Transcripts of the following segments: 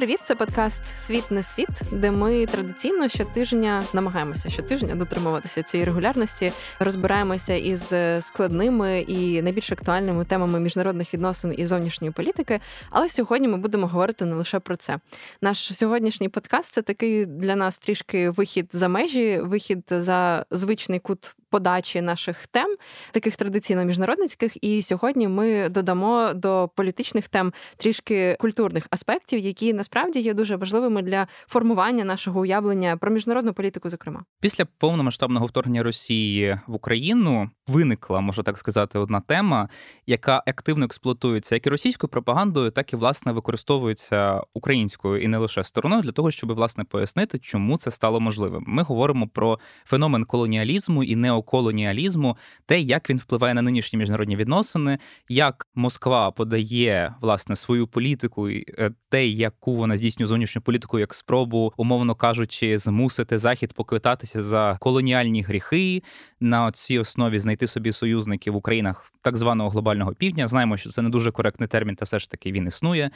привіт! Це подкаст Світ не світ, де ми традиційно щотижня намагаємося щотижня дотримуватися цієї регулярності, розбираємося із складними і найбільш актуальними темами міжнародних відносин і зовнішньої політики. Але сьогодні ми будемо говорити не лише про це. Наш сьогоднішній подкаст це такий для нас трішки вихід за межі, вихід за звичний кут подачі наших тем, таких традиційно міжнародницьких. І сьогодні ми додамо до політичних тем трішки культурних аспектів, які насправді є дуже важливими для формування нашого уявлення про міжнародну політику. Зокрема, після повномасштабного вторгнення Росії в Україну виникла, можу так сказати, одна тема, яка активно експлуатується як і російською пропагандою, так і власне використовується українською і не лише стороною для того, щоб власне пояснити, чому це стало можливим. Ми говоримо про феномен колоніалізму і нео колоніалізму, те, як він впливає на нинішні міжнародні відносини, як Москва подає власне свою політику, е, те, яку вона здійснює зовнішню політику, як спробу, умовно кажучи, змусити захід поквитатися за колоніальні гріхи на цій основі знайти собі союзників в Українах так званого глобального півдня. Знаємо, що це не дуже коректний термін, та все ж таки він існує.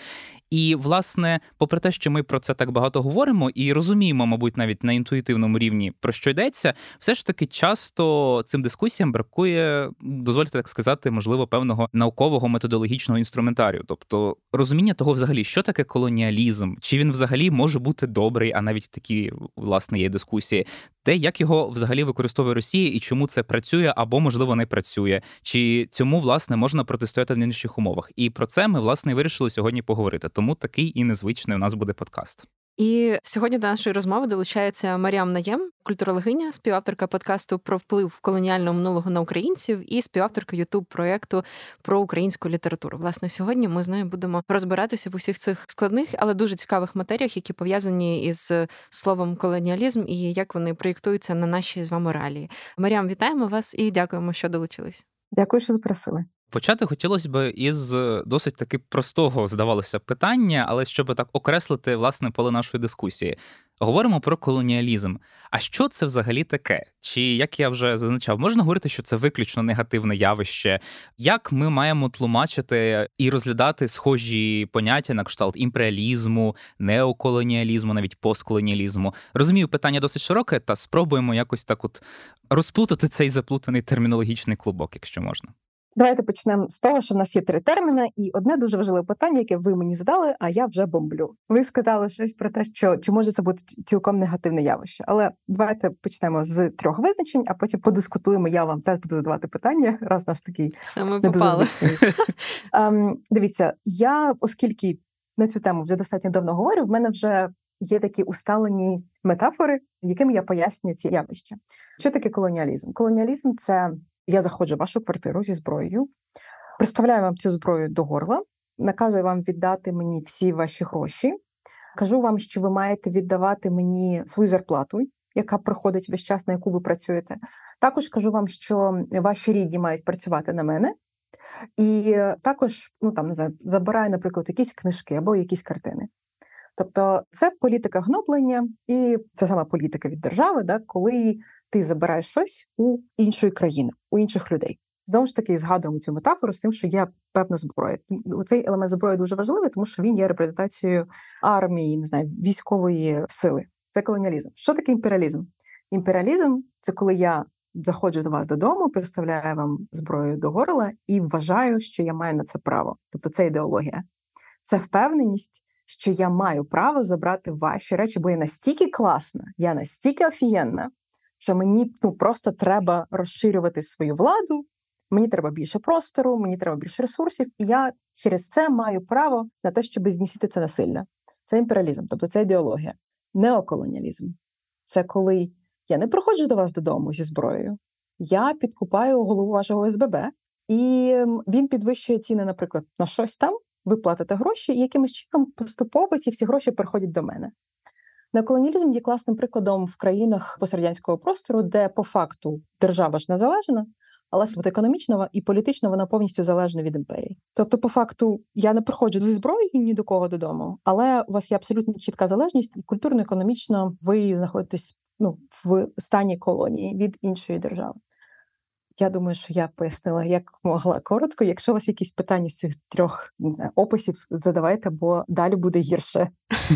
І власне, попри те, що ми про це так багато говоримо і розуміємо, мабуть, навіть на інтуїтивному рівні про що йдеться, все ж таки часто цим дискусіям бракує, дозвольте так сказати, можливо, певного наукового методологічного інструментарію, тобто розуміння того, взагалі, що таке колоніалізм, чи він взагалі може бути добрий, а навіть такі власне є дискусії, те, як його взагалі використовує Росія і чому це працює або можливо не працює, чи цьому власне можна протистояти в нинішніх умовах. І про це ми власне вирішили сьогодні поговорити. Тому такий і незвичний у нас буде подкаст. І сьогодні до нашої розмови долучається Маріам Наєм, культурологиня, співавторка подкасту про вплив колоніального минулого на українців і співавторка ютуб проєкту про українську літературу. Власне, сьогодні ми з нею будемо розбиратися в усіх цих складних, але дуже цікавих матеріях, які пов'язані із словом колоніалізм і як вони проєктуються на наші з вами реалії. Маріам, вітаємо вас і дякуємо, що долучились. Дякую, що запросили. Почати хотілося б із досить таки простого, здавалося, питання, але щоб так окреслити власне поле нашої дискусії. Говоримо про колоніалізм. А що це взагалі таке? Чи як я вже зазначав, можна говорити, що це виключно негативне явище? Як ми маємо тлумачити і розглядати схожі поняття на кшталт імперіалізму, неоколоніалізму, навіть постколоніалізму? Розумію, питання досить широке, та спробуємо якось так от розплутати цей заплутаний термінологічний клубок, якщо можна. Давайте почнемо з того, що в нас є три терміни, і одне дуже важливе питання, яке ви мені задали, а я вже бомблю. Ви сказали щось про те, що чи може це бути цілком негативне явище. Але давайте почнемо з трьох визначень, а потім подискутуємо. Я вам теж буду задавати питання, раз наш такий Саме не дуже um, Дивіться, я оскільки на цю тему вже достатньо давно говорю, в мене вже є такі усталені метафори, якими я пояснюю ці явища. Що таке колоніалізм? Колоніалізм це я заходжу в вашу квартиру зі зброєю, приставляю вам цю зброю до горла, наказую вам віддати мені всі ваші гроші. Кажу вам, що ви маєте віддавати мені свою зарплату, яка проходить весь час, на яку ви працюєте. Також кажу вам, що ваші рідні мають працювати на мене, і також ну там не знаю, забираю, наприклад, якісь книжки або якісь картини. Тобто це політика гноблення, і це саме політика від держави, да, коли ти забираєш щось у іншої країни, у інших людей. Знову ж таки, згадуємо цю метафору з тим, що є певна зброя. Цей елемент зброї дуже важливий, тому що він є репрезентацією армії, не знаю, військової сили. Це колоніалізм. Що таке імперіалізм? Імперіалізм це коли я заходжу до вас додому, представляю вам зброю до горла і вважаю, що я маю на це право. Тобто це ідеологія, це впевненість, що я маю право забрати ваші речі, бо я настільки класна, я настільки офігенна, що мені ну просто треба розширювати свою владу. Мені треба більше простору, мені треба більше ресурсів, і я через це маю право на те, щоб здійснити це насилля. Це імперіалізм, тобто це ідеологія, неоколоніалізм. Це коли я не приходжу до вас додому зі зброєю, я підкупаю голову вашого СББ, і він підвищує ціни, наприклад, на щось там. Ви платите гроші, і якимось чином поступово ці всі гроші приходять до мене. Неоколоніалізм є класним прикладом в країнах пострадянського простору, де по факту держава ж незалежна, але економічно і політично вона повністю залежна від імперії. Тобто, по факту, я не приходжу зі зброєю ні до кого додому, але у вас є абсолютно чітка залежність, і культурно-економічно ви знаходитесь ну в стані колонії від іншої держави. Я думаю, що я пояснила, як могла коротко. Якщо у вас якісь питання з цих трьох не знаю, описів, задавайте, бо далі буде гірше.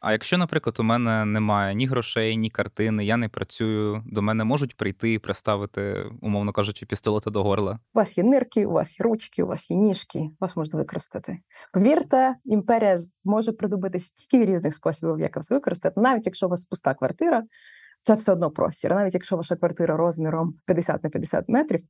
А якщо, наприклад, у мене немає ні грошей, ні картини, я не працюю, до мене можуть прийти і приставити, умовно кажучи, пістолета до горла. У вас є нирки, у вас є ручки, у вас є ніжки, вас можна використати. Повірте, імперія може придумати стільки різних способів, як вас використати, навіть якщо у вас пуста квартира це все одно простір. Навіть якщо ваша квартира розміром 50 на 50 метрів,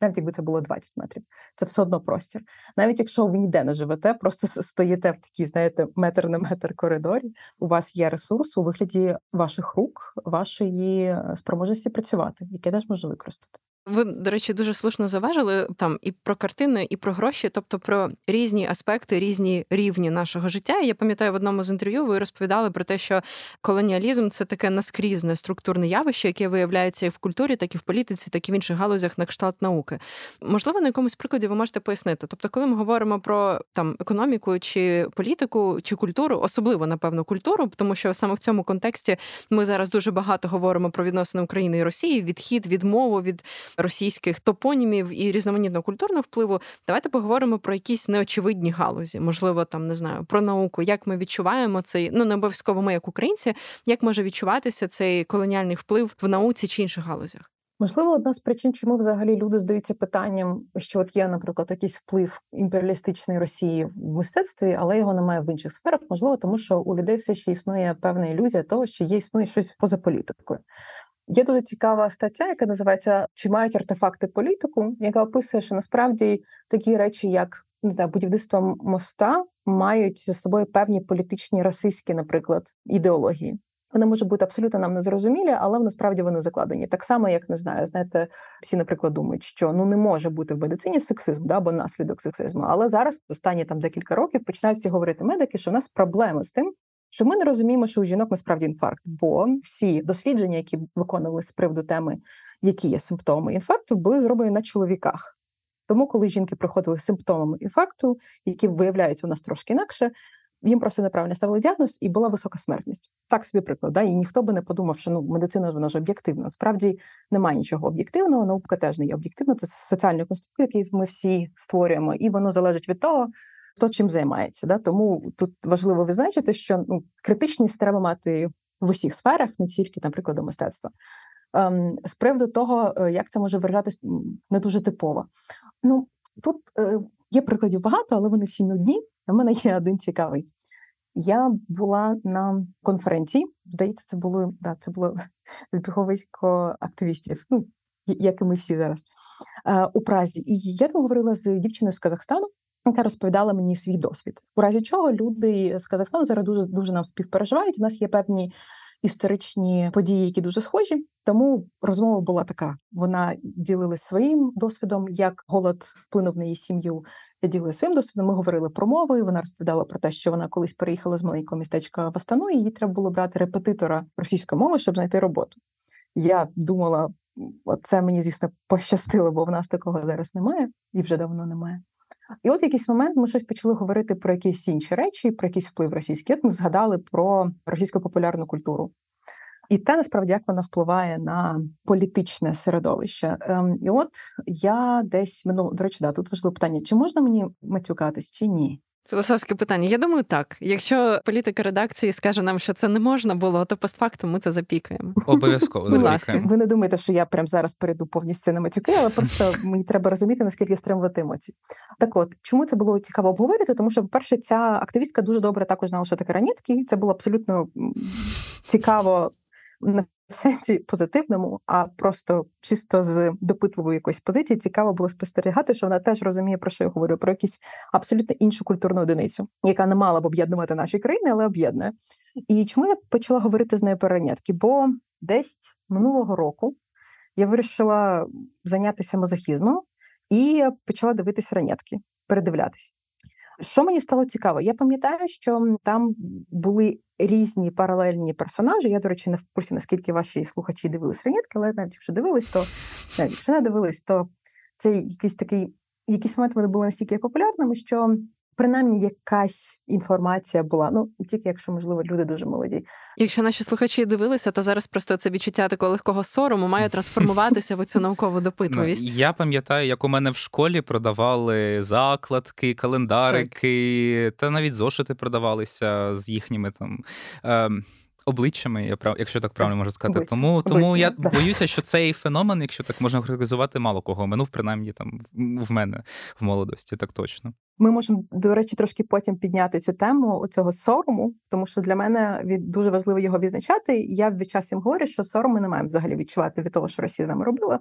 навіть якби це було 20 метрів, це все одно простір. Навіть якщо ви ніде не живете, просто стоїте в такій, знаєте, метр на метр коридорі. У вас є ресурс у вигляді ваших рук, вашої е, спроможності працювати, яке теж можна використати. Ви, до речі, дуже слушно заважили там і про картини, і про гроші, тобто про різні аспекти, різні рівні нашого життя. Я пам'ятаю в одному з інтерв'ю, ви розповідали про те, що колоніалізм це таке наскрізне структурне явище, яке виявляється і в культурі, так і в політиці, так і в інших галузях на кшталт науки. Можливо, на якомусь прикладі ви можете пояснити. Тобто, коли ми говоримо про там економіку чи політику чи культуру, особливо напевно культуру, тому що саме в цьому контексті ми зараз дуже багато говоримо про відносини України і Росії, відхід, відмову від російських топонімів і різноманітного культурного впливу. Давайте поговоримо про якісь неочевидні галузі, можливо, там не знаю, про науку, як ми відчуваємо цей, ну не обов'язково ми, як українці, як може відчуватися цей колоніальний вплив в науці чи інших галузях. Можливо, одна з причин, чому взагалі люди здаються питанням, що от є, наприклад, якийсь вплив імперіалістичної Росії в мистецтві, але його немає в інших сферах. Можливо, тому що у людей все ще існує певна ілюзія того, що є існує щось поза політикою. Є дуже цікава стаття, яка називається Чи мають артефакти політику, яка описує, що насправді такі речі, як не знаю, будівництво моста, мають за собою певні політичні расистські, наприклад, ідеології. Вони можуть бути абсолютно нам незрозумілі, але насправді вони закладені. Так само, як не знаю, знаєте, всі, наприклад, думають, що ну не може бути в медицині сексизм, да, або наслідок сексизму. Але зараз, останні там декілька років, починають всі говорити медики, що в нас проблеми з тим, що ми не розуміємо, що у жінок насправді інфаркт, бо всі дослідження, які виконувалися з приводу теми, які є симптоми інфаркту, були зроблені на чоловіках. Тому, коли жінки приходили з симптомами інфаркту, які виявляються у нас трошки інакше, їм просто неправильно ставили діагноз і була висока смертність. Так собі приклад. Да? І ніхто би не подумав, що ну медицина вона ж об'єктивна. Справді немає нічого об'єктивного, наука теж не є об'єктивна. Це соціальний конструкт, який ми всі створюємо, і воно залежить від того, хто чим займається. Да? Тому тут важливо визначити, що ну, критичність треба мати в усіх сферах, не тільки, наприклад, до мистецтва. Ем, З приводу того, е, як це може виражатись не дуже типово. Ну тут е, є прикладів багато, але вони всі нудні. У мене є один цікавий. Я була на конференції, здається, це було да, це було збіговисько активістів, ну як і ми всі зараз е, у Празі. І я там говорила з дівчиною з Казахстану, яка розповідала мені свій досвід, у разі чого люди з Казахстану зараз дуже дуже нам співпереживають. У нас є певні історичні події, які дуже схожі. Тому розмова була така: вона ділилась своїм досвідом, як голод вплинув на її сім'ю. Я ділилася своїм досвідом. Ми говорили про мови. Вона розповідала про те, що вона колись переїхала з маленького містечка в Астану, і їй треба було брати репетитора російської мови, щоб знайти роботу. Я думала, це мені звісно пощастило, бо в нас такого зараз немає і вже давно немає. І от якийсь момент ми щось почали говорити про якісь інші речі, про якийсь вплив російський. От ми згадали про російську популярну культуру. І те насправді як вона впливає на політичне середовище. Ем, І от я десь ну, до речі, да, тут важливе питання: чи можна мені матюкатись, чи ні? Філософське питання. Я думаю, так. Якщо політика редакції скаже нам, що це не можна було, то постфактум ми це запікаємо. Обов'язково запікаємо. Ви не думаєте, що я прям зараз перейду повністю на матюки, але просто мені треба розуміти, наскільки стримувати емоції. Так от, чому це було цікаво обговорити? Тому що, по-перше, ця активістка дуже добре також знала, що таке ранітки. Це було абсолютно цікаво не в сенсі позитивному, а просто чисто з допитливої якоїсь позиції цікаво було спостерігати, що вона теж розуміє, про що я говорю, про якусь абсолютно іншу культурну одиницю, яка не мала б об'єднувати наші країни, але об'єднує. І чому я почала говорити з нею про ранятки? Бо десь минулого року я вирішила зайнятися мазохізмом і почала дивитися ранятки, передивлятись. Що мені стало цікаво? Я пам'ятаю, що там були різні паралельні персонажі. Я, до речі, не в курсі, наскільки ваші слухачі дивились ранітки, але навіть якщо дивились, то навіть якщо не дивились, то це якийсь такий, якийсь момент вони були настільки популярними, що принаймні якась інформація була. Ну тільки якщо можливо люди дуже молоді. Якщо наші слухачі дивилися, то зараз просто це відчуття такого легкого сорому має трансформуватися в цю наукову ну, допитливість. Я пам'ятаю, як у мене в школі продавали закладки, календарики, так. та навіть зошити продавалися з їхніми там. Ем обличчями, я прав, якщо так правильно можу сказати. Обличчя. Тому тому Обличчя, я да. боюся, що цей феномен, якщо так можна характеризувати, мало кого минув, принаймні там в мене в молодості, так точно. Ми можемо, до речі, трошки потім підняти цю тему цього сорому, тому що для мене від дуже важливо його відзначати. Я від часу говорю, що сором ми не маємо взагалі відчувати від того, що Росія з нами робила.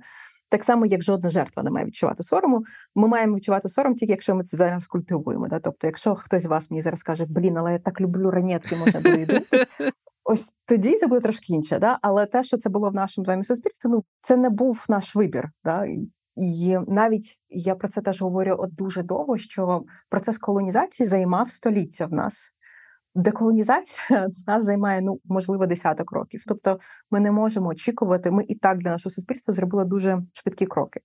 Так само, як жодна жертва не має відчувати сорому. Ми маємо відчувати сором тільки якщо ми це зараз культивуємо. Да? Тобто, якщо хтось з вас мені зараз каже, блін, але я так люблю ранетки, можна доїдитись, Ось тоді це буде трошки інше, да? але те, що це було в нашому з вами суспільстві, ну це не був наш вибір. Да? І навіть я про це теж говорю от дуже довго, що процес колонізації займав століття в нас. Деколонізація нас займає ну можливо десяток років. Тобто ми не можемо очікувати. Ми і так для нашого суспільства зробили дуже швидкі кроки.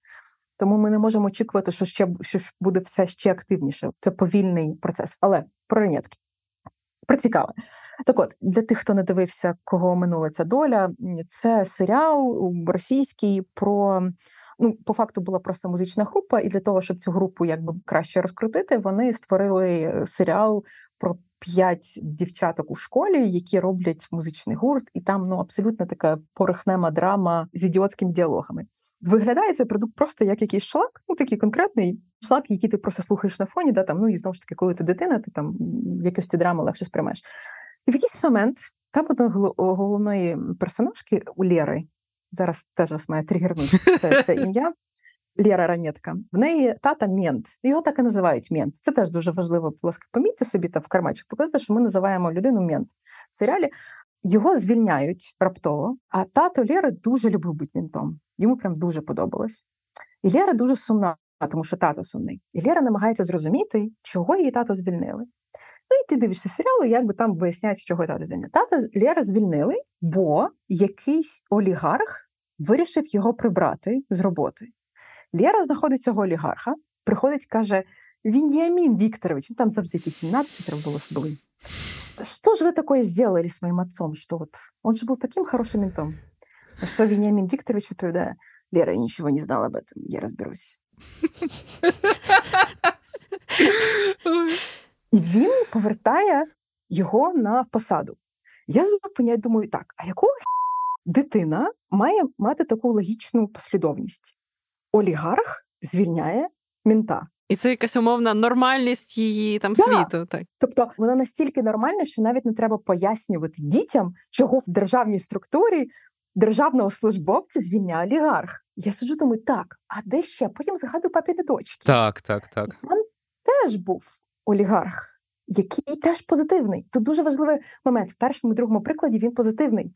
Тому ми не можемо очікувати, що ще що буде все ще активніше. Це повільний процес. Але про ранетки. Про цікаве. Так от, для тих, хто не дивився, кого минула ця доля, це серіал російський про. Ну, по факту була просто музична група, і для того, щоб цю групу якби краще розкрутити, вони створили серіал про п'ять дівчаток у школі, які роблять музичний гурт, і там ну абсолютно така порохнема драма з ідіотськими діалогами. Виглядає цей продукт просто як якийсь шлак, ну такий конкретний шлак, який ти просто слухаєш на фоні, да там ну і знову ж таки, коли ти дитина, ти там в якості драми легше сприймаєш. І в якийсь момент там одної головної персонажки у Лєри, зараз теж вас має тригернути це, це ім'я. Лєра Ранетка. В неї тата мент. Його так і називають мент. Це теж дуже важливо, будь ласка, помітьте собі там в кармачок, показати, що ми називаємо людину мент в серіалі. Його звільняють раптово, а тато Лєри дуже любив бути ментом. Йому прям дуже подобалось. І Лєра дуже сумна, тому що тато сумний. І Лєра намагається зрозуміти, чого її тато звільнили. Ну і ти дивишся серіали, як би там виясняється, чого тата звільнили. Тата Лєра звільнили, бо якийсь олігарх вирішив його прибрати з роботи. Лєра знаходить цього олігарха, приходить каже: Віньямін Вікторович, ну там завжди якісь імена треба було були. Что же вы такое сделали с моим отцом? Что вот он же был таким хорошим ментом. На что Вениамин Викторович утверждает, Лера, я ничего не знала об этом, я разберусь. І він повертає його на посаду. Я зупиняю, думаю, так, а якого дитина має мати таку логічну послідовність? Олігарх звільняє мента. І це якась умовна нормальність її там да. світу. Так. Тобто вона настільки нормальна, що навіть не треба пояснювати дітям, чого в державній структурі державного службовця звільняє олігарх. Я сиджу, думаю, так, а де ще? Потім згадую папіни дочки. Так, так, так. Він теж був олігарх, який теж позитивний. Тут дуже важливий момент. В першому і другому прикладі він позитивний.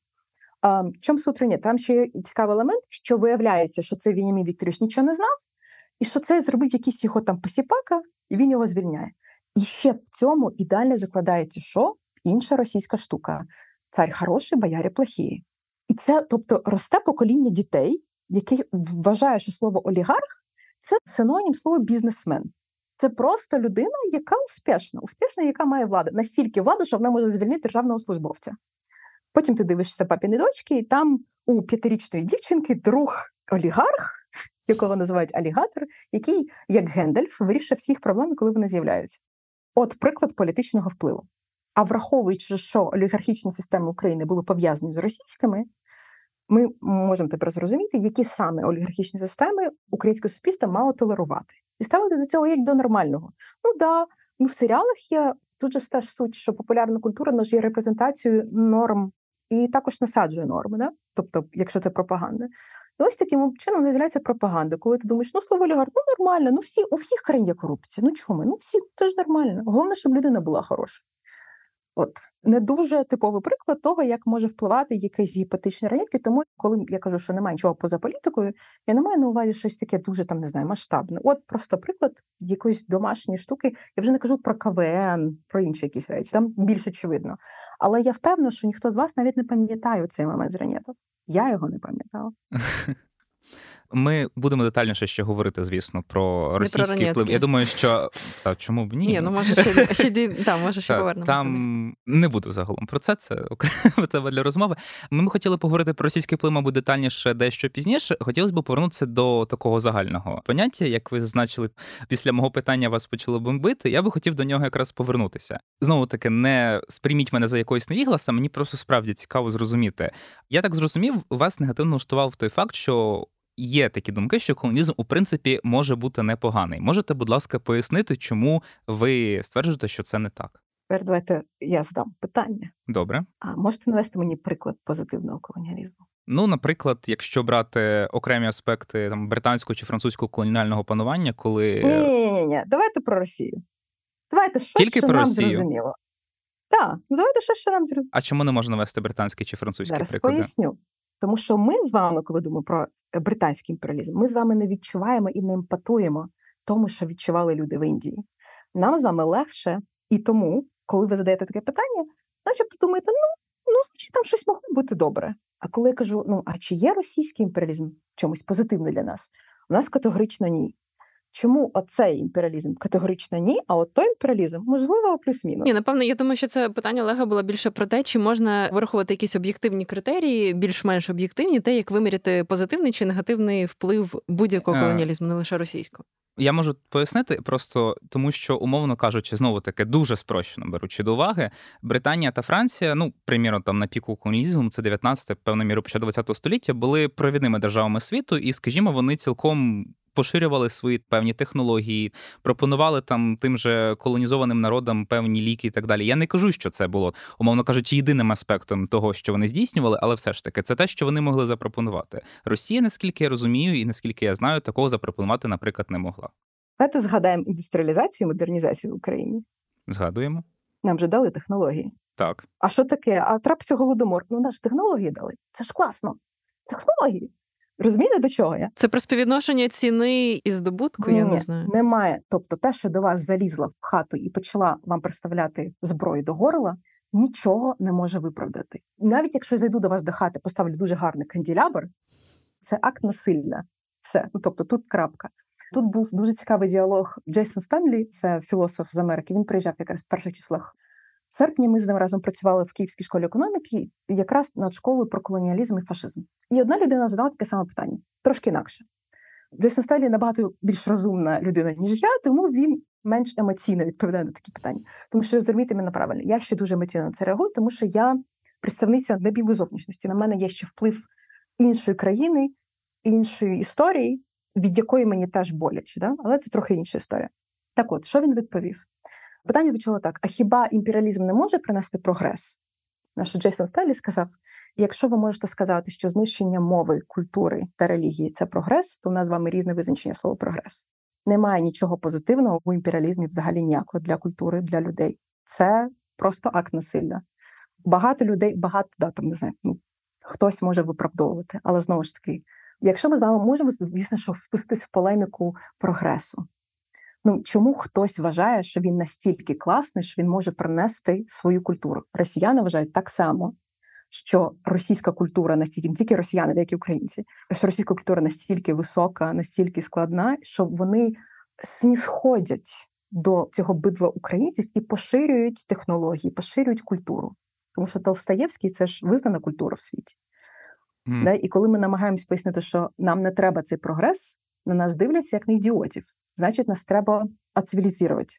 А, чому сутрині? Там ще є цікавий елемент, що виявляється, що цей Вінімін Вікторович нічого не знав, і що це зробив якийсь його там посіпака, і він його звільняє. І ще в цьому ідеально закладається, що інша російська штука: цар хороший, боярі плохі. І це, тобто, росте покоління дітей, яке вважає, що слово олігарх це синонім слова бізнесмен. Це просто людина, яка успішна, успішна, яка має владу. Настільки владу, що вона може звільнити державного службовця. Потім ти дивишся папіни дочки, і там у п'ятирічної дівчинки друг олігарх, якого називають алігатор, який, як Гендальф, вирішив всіх проблем, коли вони з'являються. От приклад політичного впливу. А враховуючи, що олігархічні системи України були пов'язані з російськими, ми можемо тепер зрозуміти, які саме олігархічні системи українське суспільство мало толерувати, і ставити до цього як до нормального. Ну да, ну в серіалах є дуже теж суть, що популярна культура наш є репрезентацією норм і також насаджує норми, да? тобто, якщо це пропаганда. І ось таким чином з'являється пропаганда, коли ти думаєш, ну слово олігарх, ну нормально, ну всі у всіх країн є корупція. Ну чому? Ну всі це ж нормально. Головне, щоб людина була хороша. От не дуже типовий приклад того, як може впливати якийсь гіпотичні ранітки. Тому, коли я кажу, що немає нічого поза політикою, я не маю на увазі щось таке дуже там не знаю, масштабне. От просто приклад якоїсь домашньої штуки. Я вже не кажу про КВН, про інші якісь речі. Там більш очевидно. Але я впевнена, що ніхто з вас навіть не пам'ятає цей момент з раніток. Я його не пам'ятала. Ми будемо детальніше ще говорити, звісно, про російський про вплив. Я думаю, що та чому б ні? Ні, ну може ще ще та, може ще повернемося. Там не буду загалом про це. Це окрема тема для розмови. Ми б хотіли поговорити про російський вплив, мабуть, детальніше дещо пізніше. Хотілося б повернутися до такого загального поняття, як ви зазначили, після мого питання вас почало бомбити. Я би хотів до нього якраз повернутися. Знову таки, не сприйміть мене за якоюсь невігласа, мені просто справді цікаво зрозуміти. Я так зрозумів, вас негативно влаштував той факт, що є такі думки, що колонізм у принципі може бути непоганий. Можете, будь ласка, пояснити, чому ви стверджуєте, що це не так? Тепер давайте я задам питання. Добре. А можете навести мені приклад позитивного колоніалізму? Ну, наприклад, якщо брати окремі аспекти там британського чи французького колоніального панування, коли ні, ні, ні, давайте про Росію. Давайте щось, Тільки що про нам Росію? зрозуміло. Так, ну давайте щось, що нам зрозуміло. а чому не можна навести британський чи французький Зараз приклади? поясню. Тому що ми з вами, коли думаємо про е, британський імперіалізм, ми з вами не відчуваємо і не емпатуємо тому, що відчували люди в Індії. Нам з вами легше, і тому, коли ви задаєте таке питання, начебто думаєте, ну, ну, значить, там щось могло бути добре. А коли я кажу, ну а чи є російський імперіалізм чомусь позитивний для нас? У нас категорично ні. Чому оцей імперіалізм категорично ні, а от той імперіалізм, можливо, плюс-мінус. Ні, напевно, я думаю, що це питання Олега було більше про те, чи можна вирахувати якісь об'єктивні критерії, більш-менш об'єктивні, те, як виміряти позитивний чи негативний вплив будь-якого Е. колоніалізму, не лише російського. Я можу пояснити просто тому, що умовно кажучи, знову таки дуже спрощено беручи до уваги, Британія та Франція, ну примірно, там на піку колонізму, це 19 певна міру початку 20-го століття, були провідними державами світу, і, скажімо, вони цілком. Поширювали свої певні технології, пропонували там тим же колонізованим народам певні ліки і так далі. Я не кажу, що це було, умовно кажучи, єдиним аспектом того, що вони здійснювали, але все ж таки це те, що вони могли запропонувати. Росія, наскільки я розумію, і наскільки я знаю, такого запропонувати, наприклад, не могла. Давайте згадаємо індустріалізацію, модернізацію в Україні. Згадуємо. Нам же дали технології. Так. А що таке? А трапився голодомор. Ну, нас ж технології дали. Це ж класно. Технології. Розумієте, до чого я? Це про співвідношення ціни і здобутку, я не знаю. Немає. Тобто, те, що до вас залізла в хату і почала вам представляти зброю до горла, нічого не може виправдати. Навіть якщо я зайду до вас до хати, поставлю дуже гарний канділябр, це акт насилля. Все. Ну тобто тут крапка. Тут був дуже цікавий діалог Джейсон Стенлі, це філософ з Америки. Він приїжджав якраз в перших числах серпня. Ми з ним разом працювали в Київській школі економіки, якраз над школою про колоніалізм і фашизм. І одна людина задала таке саме питання, трошки інакше. Джейсон Стенлі набагато більш розумна людина, ніж я, тому він менш емоційно відповідає на такі питання. Тому що зрозумійте мене правильно, я ще дуже емоційно на це реагую, тому що я представниця небілої зовнішності. На мене є ще вплив іншої країни, іншої історії, від якої мені теж боляче, да? але це трохи інша історія. Так от, що він відповів? Питання звучало так: а хіба імперіалізм не може принести прогрес? Наш Джейсон Стеллі сказав: якщо ви можете сказати, що знищення мови, культури та релігії це прогрес, то в нас з вами різне визначення слова прогрес. Немає нічого позитивного у імперіалізмі взагалі ніякого для культури, для людей. Це просто акт насилля. Багато людей, багато да, там не знаю, ну хтось може виправдовувати, але знову ж таки, якщо ми з вами можемо, звісно, що впуститись в полеміку прогресу. Ну чому хтось вважає, що він настільки класний, що він може принести свою культуру? Росіяни вважають так само, що російська культура настільки не тільки росіяни, як і українці, що російська культура настільки висока, настільки складна, що вони снісходять до цього бидла українців і поширюють технології, поширюють культуру. Тому що Толстаєвський це ж визнана культура в світі. Мгм. Да? І коли ми намагаємось пояснити, що нам не треба цей прогрес, на нас дивляться як на ідіотів. Значить, нас треба оцивілізувати.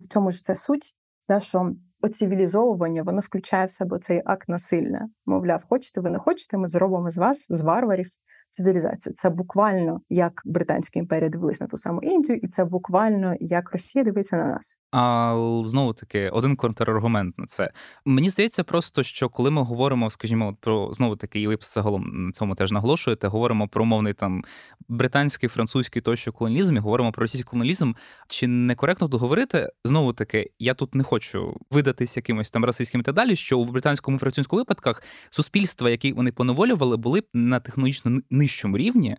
В цьому ж це суть, да, що оцивілізовування воно включає в себе цей акт насилля. Мовляв, хочете, ви не хочете, ми зробимо з вас, з варварів, цивілізацію. Це буквально як Британська імперія дивилась на ту саму Індію, і це буквально як Росія дивиться на нас. А знову таки, один контраргумент на це. Мені здається, просто що коли ми говоримо, скажімо, про знову таки, і ви загалом на цьому теж наголошуєте, говоримо про умовний там британський, французький тощо колонізм, і говоримо про російський колонізм. Чи некоректно тут говорити? Знову таки, я тут не хочу видатись якимось там расистським і так далі, що у британському і французькому випадках суспільства, які вони поневолювали, були на технологічно нижчому рівні.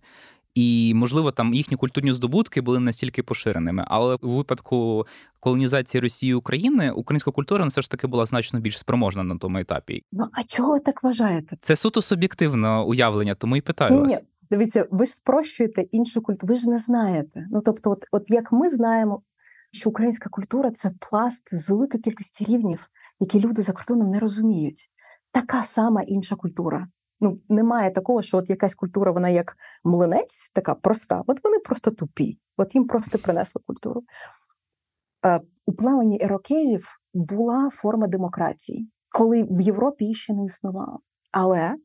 І, можливо, там їхні культурні здобутки були настільки поширеними. Але у випадку колонізації Росії і України українська культура вона все ж таки була значно більш спроможна на тому етапі. Ну а чого ви так вважаєте? Це суто суб'єктивне уявлення, тому і питаю Ні, вас. ні. Дивіться, ви ж спрощуєте іншу культуру, ви ж не знаєте. Ну тобто, от, от як ми знаємо, що українська культура це пласт з великої кількості рівнів, які люди за кордоном не розуміють. Така сама інша культура. Ну, немає такого, що от якась культура, вона як млинець, така проста. От вони просто тупі, от їм просто принесли культуру. Е, у плаванні ірокезів була форма демократії, коли в Європі її ще не існувало. Але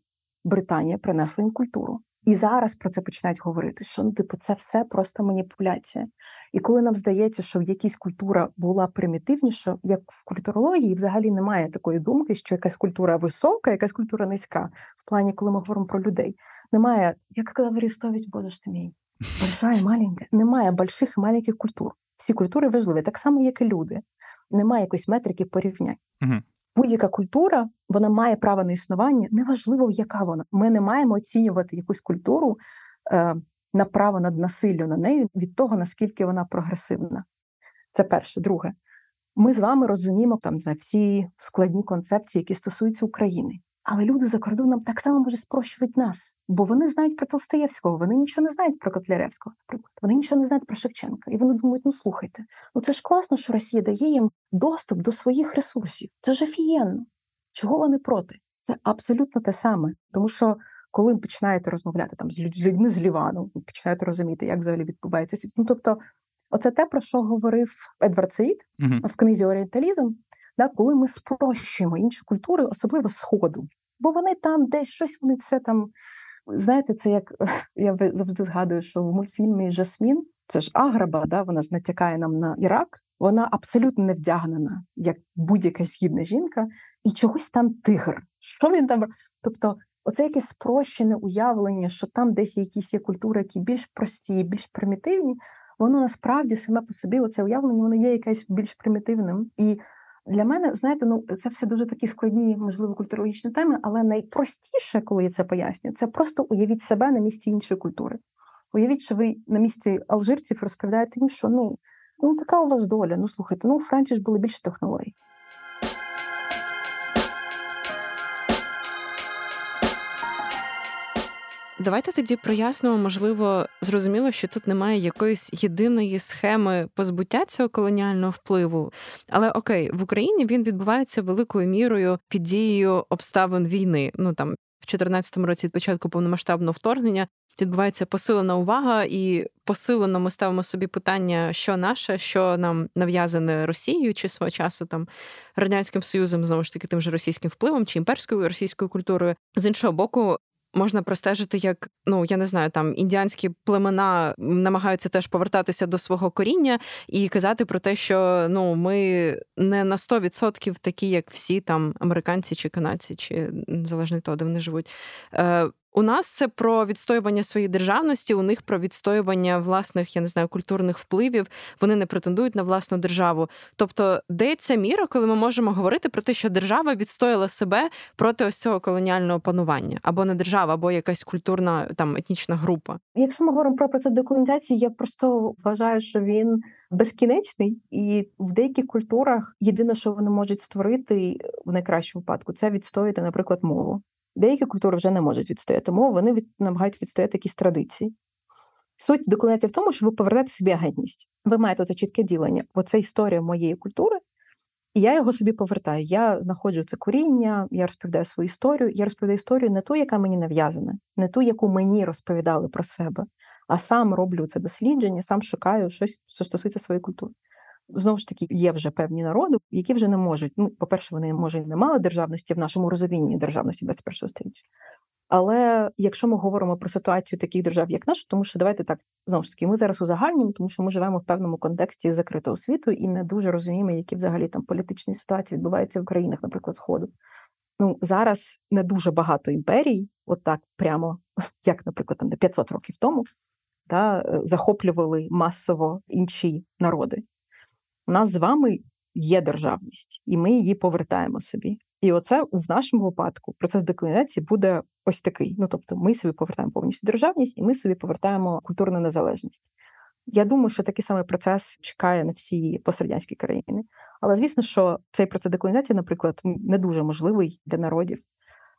Британія принесла їм культуру. І зараз про це починають говорити, що ну, типу, це все просто маніпуляція. І коли нам здається, що якась культура була примітивніша, як в культурології, взагалі немає такої думки, що якась культура висока, якась культура низька. В плані, коли ми говоримо про людей, немає, як казав Арістович, боже ж ти мій, большая і маленька, немає больших і маленьких культур. Всі культури важливі, так само, як і люди. Немає якоїсь метрики порівнянь. Угу. Будь-яка культура вона має право на існування, неважливо, яка вона. Ми не маємо оцінювати якусь культуру е, на право над насиллю на неї від того, наскільки вона прогресивна. Це перше. Друге, ми з вами розуміємо там за всі складні концепції, які стосуються України. Але люди за кордоном так само можуть спрощувати нас, бо вони знають про Толстаєвського, вони нічого не знають про Котляревського, наприклад. Вони нічого не знають про Шевченка. І вони думають: ну слухайте, ну це ж класно, що Росія дає їм доступ до своїх ресурсів. Це ж офігенно. Чого вони проти? Це абсолютно те саме. Тому що коли ви починаєте розмовляти там з людьми з Лівану, ви починаєте розуміти, як взагалі відбувається світ. Ну тобто, оце те, про що говорив Едвард Саїд uh в книзі Орієнталізм да, коли ми спрощуємо інші культури, особливо сходу, бо вони там десь щось вони все там. Знаєте, це як я завжди згадую, що в мультфільмі Жасмін це ж Аграба, да, вона ж натякає нам на Ірак. Вона абсолютно не вдягнена, як будь-яка східна жінка, і чогось там тигр. Що він там? Тобто, оце якесь спрощене уявлення, що там десь якісь є культури, які більш прості, більш примітивні. Воно насправді саме по собі, оце уявлення, воно є якесь більш примітивним. І для мене, знаєте, ну це все дуже такі складні, можливо, культурологічні теми, але найпростіше, коли я це пояснюю, це просто уявіть себе на місці іншої культури. Уявіть, що ви на місці алжирців розповідаєте їм, що ну ну така у вас доля. Ну слухайте, ну у Франції ж були більше технологій. Давайте тоді прояснимо, можливо, зрозуміло, що тут немає якоїсь єдиної схеми позбуття цього колоніального впливу. Але окей, в Україні він відбувається великою мірою під дією обставин війни. Ну там в 2014 році від початку повномасштабного вторгнення відбувається посилена увага, і посилено ми ставимо собі питання, що наше, що нам нав'язане Росією чи свого часу там радянським союзом, знову ж таки, тим же російським впливом чи імперською російською культурою. З іншого боку, можна простежити, як ну я не знаю, там індіанські племена намагаються теж повертатися до свого коріння і казати про те, що ну ми не на 100% такі, як всі там американці чи канадці, чи залежно від того, де вони живуть. Е, у нас це про відстоювання своєї державності, у них про відстоювання власних, я не знаю, культурних впливів. Вони не претендують на власну державу. Тобто, де ця міра, коли ми можемо говорити про те, що держава відстояла себе проти ось цього колоніального панування, або не держава, або якась культурна там етнічна група. Якщо ми говоримо про процес деколонізації, я просто вважаю, що він безкінечний, і в деяких культурах єдине, що вони можуть створити в найкращому випадку, це відстояти, наприклад, мову. Деякі культури вже не можуть відстояти мову, вони від, намагають відстояти якісь традиції. Суть документів в тому, що ви повертаєте собі агентність. Ви маєте це чітке ділення. Оце історія моєї культури, і я його собі повертаю. Я знаходжу це коріння, я розповідаю свою історію. Я розповідаю історію не ту, яка мені нав'язана, не ту, яку мені розповідали про себе, а сам роблю це дослідження, сам шукаю щось, що стосується своєї культури. Знову ж таки, є вже певні народи, які вже не можуть. Ну, по-перше, вони може не мали державності в нашому розумінні державності 21 століття. Але якщо ми говоримо про ситуацію таких держав, як наша, тому що давайте так знову ж таки, ми зараз узагальнюємо, тому що ми живемо в певному контексті закритого світу і не дуже розуміємо, які взагалі там політичні ситуації відбуваються в країнах, наприклад, Сходу. Ну зараз не дуже багато імперій, отак, от прямо як, наприклад, там 500 років тому, та е, захоплювали масово інші народи у нас з вами є державність, і ми її повертаємо собі. І оце в нашому випадку процес деколонізації буде ось такий. Ну тобто, ми собі повертаємо повністю державність, і ми собі повертаємо культурну незалежність. Я думаю, що такий самий процес чекає на всі пострадянські країни. Але звісно, що цей процес деколонізації, наприклад, не дуже можливий для народів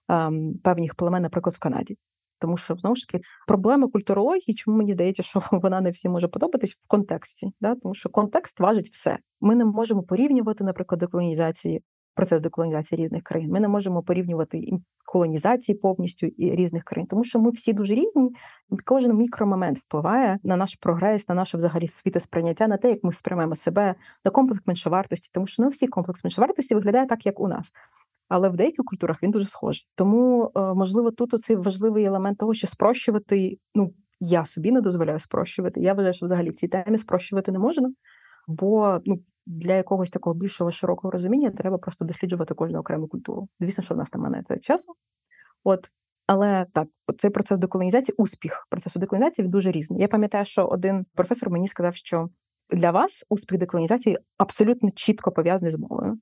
ем, певних племен, наприклад, в Канаді. Тому що знову ж таки проблема культурології, чому мені здається, що вона не всім може подобатись в контексті, да? тому що контекст важить все. Ми не можемо порівнювати, наприклад, деколонізації, процес деколонізації різних країн. Ми не можемо порівнювати колонізації повністю і різних країн, тому що ми всі дуже різні. Кожен мікромомент впливає на наш прогрес, на наше взагалі світосприйняття, на те, як ми сприймаємо себе, на комплекс меншовартості, тому що не всі комплекс меншовартості виглядає так, як у нас але в деяких культурах він дуже схожий. Тому, е, можливо, тут оцей важливий елемент того, що спрощувати. Ну я собі не дозволяю спрощувати. Я вважаю, що взагалі в цій темі спрощувати не можна, бо ну. Для якогось такого більшого широкого розуміння треба просто досліджувати кожну окрему культуру. Звісно, що в нас там мене це часу. От, але так, цей процес деколонізації, успіх процесу деколонізації він дуже різний. Я пам'ятаю, що один професор мені сказав, що для вас успіх деколонізації абсолютно чітко пов'язаний з мовою.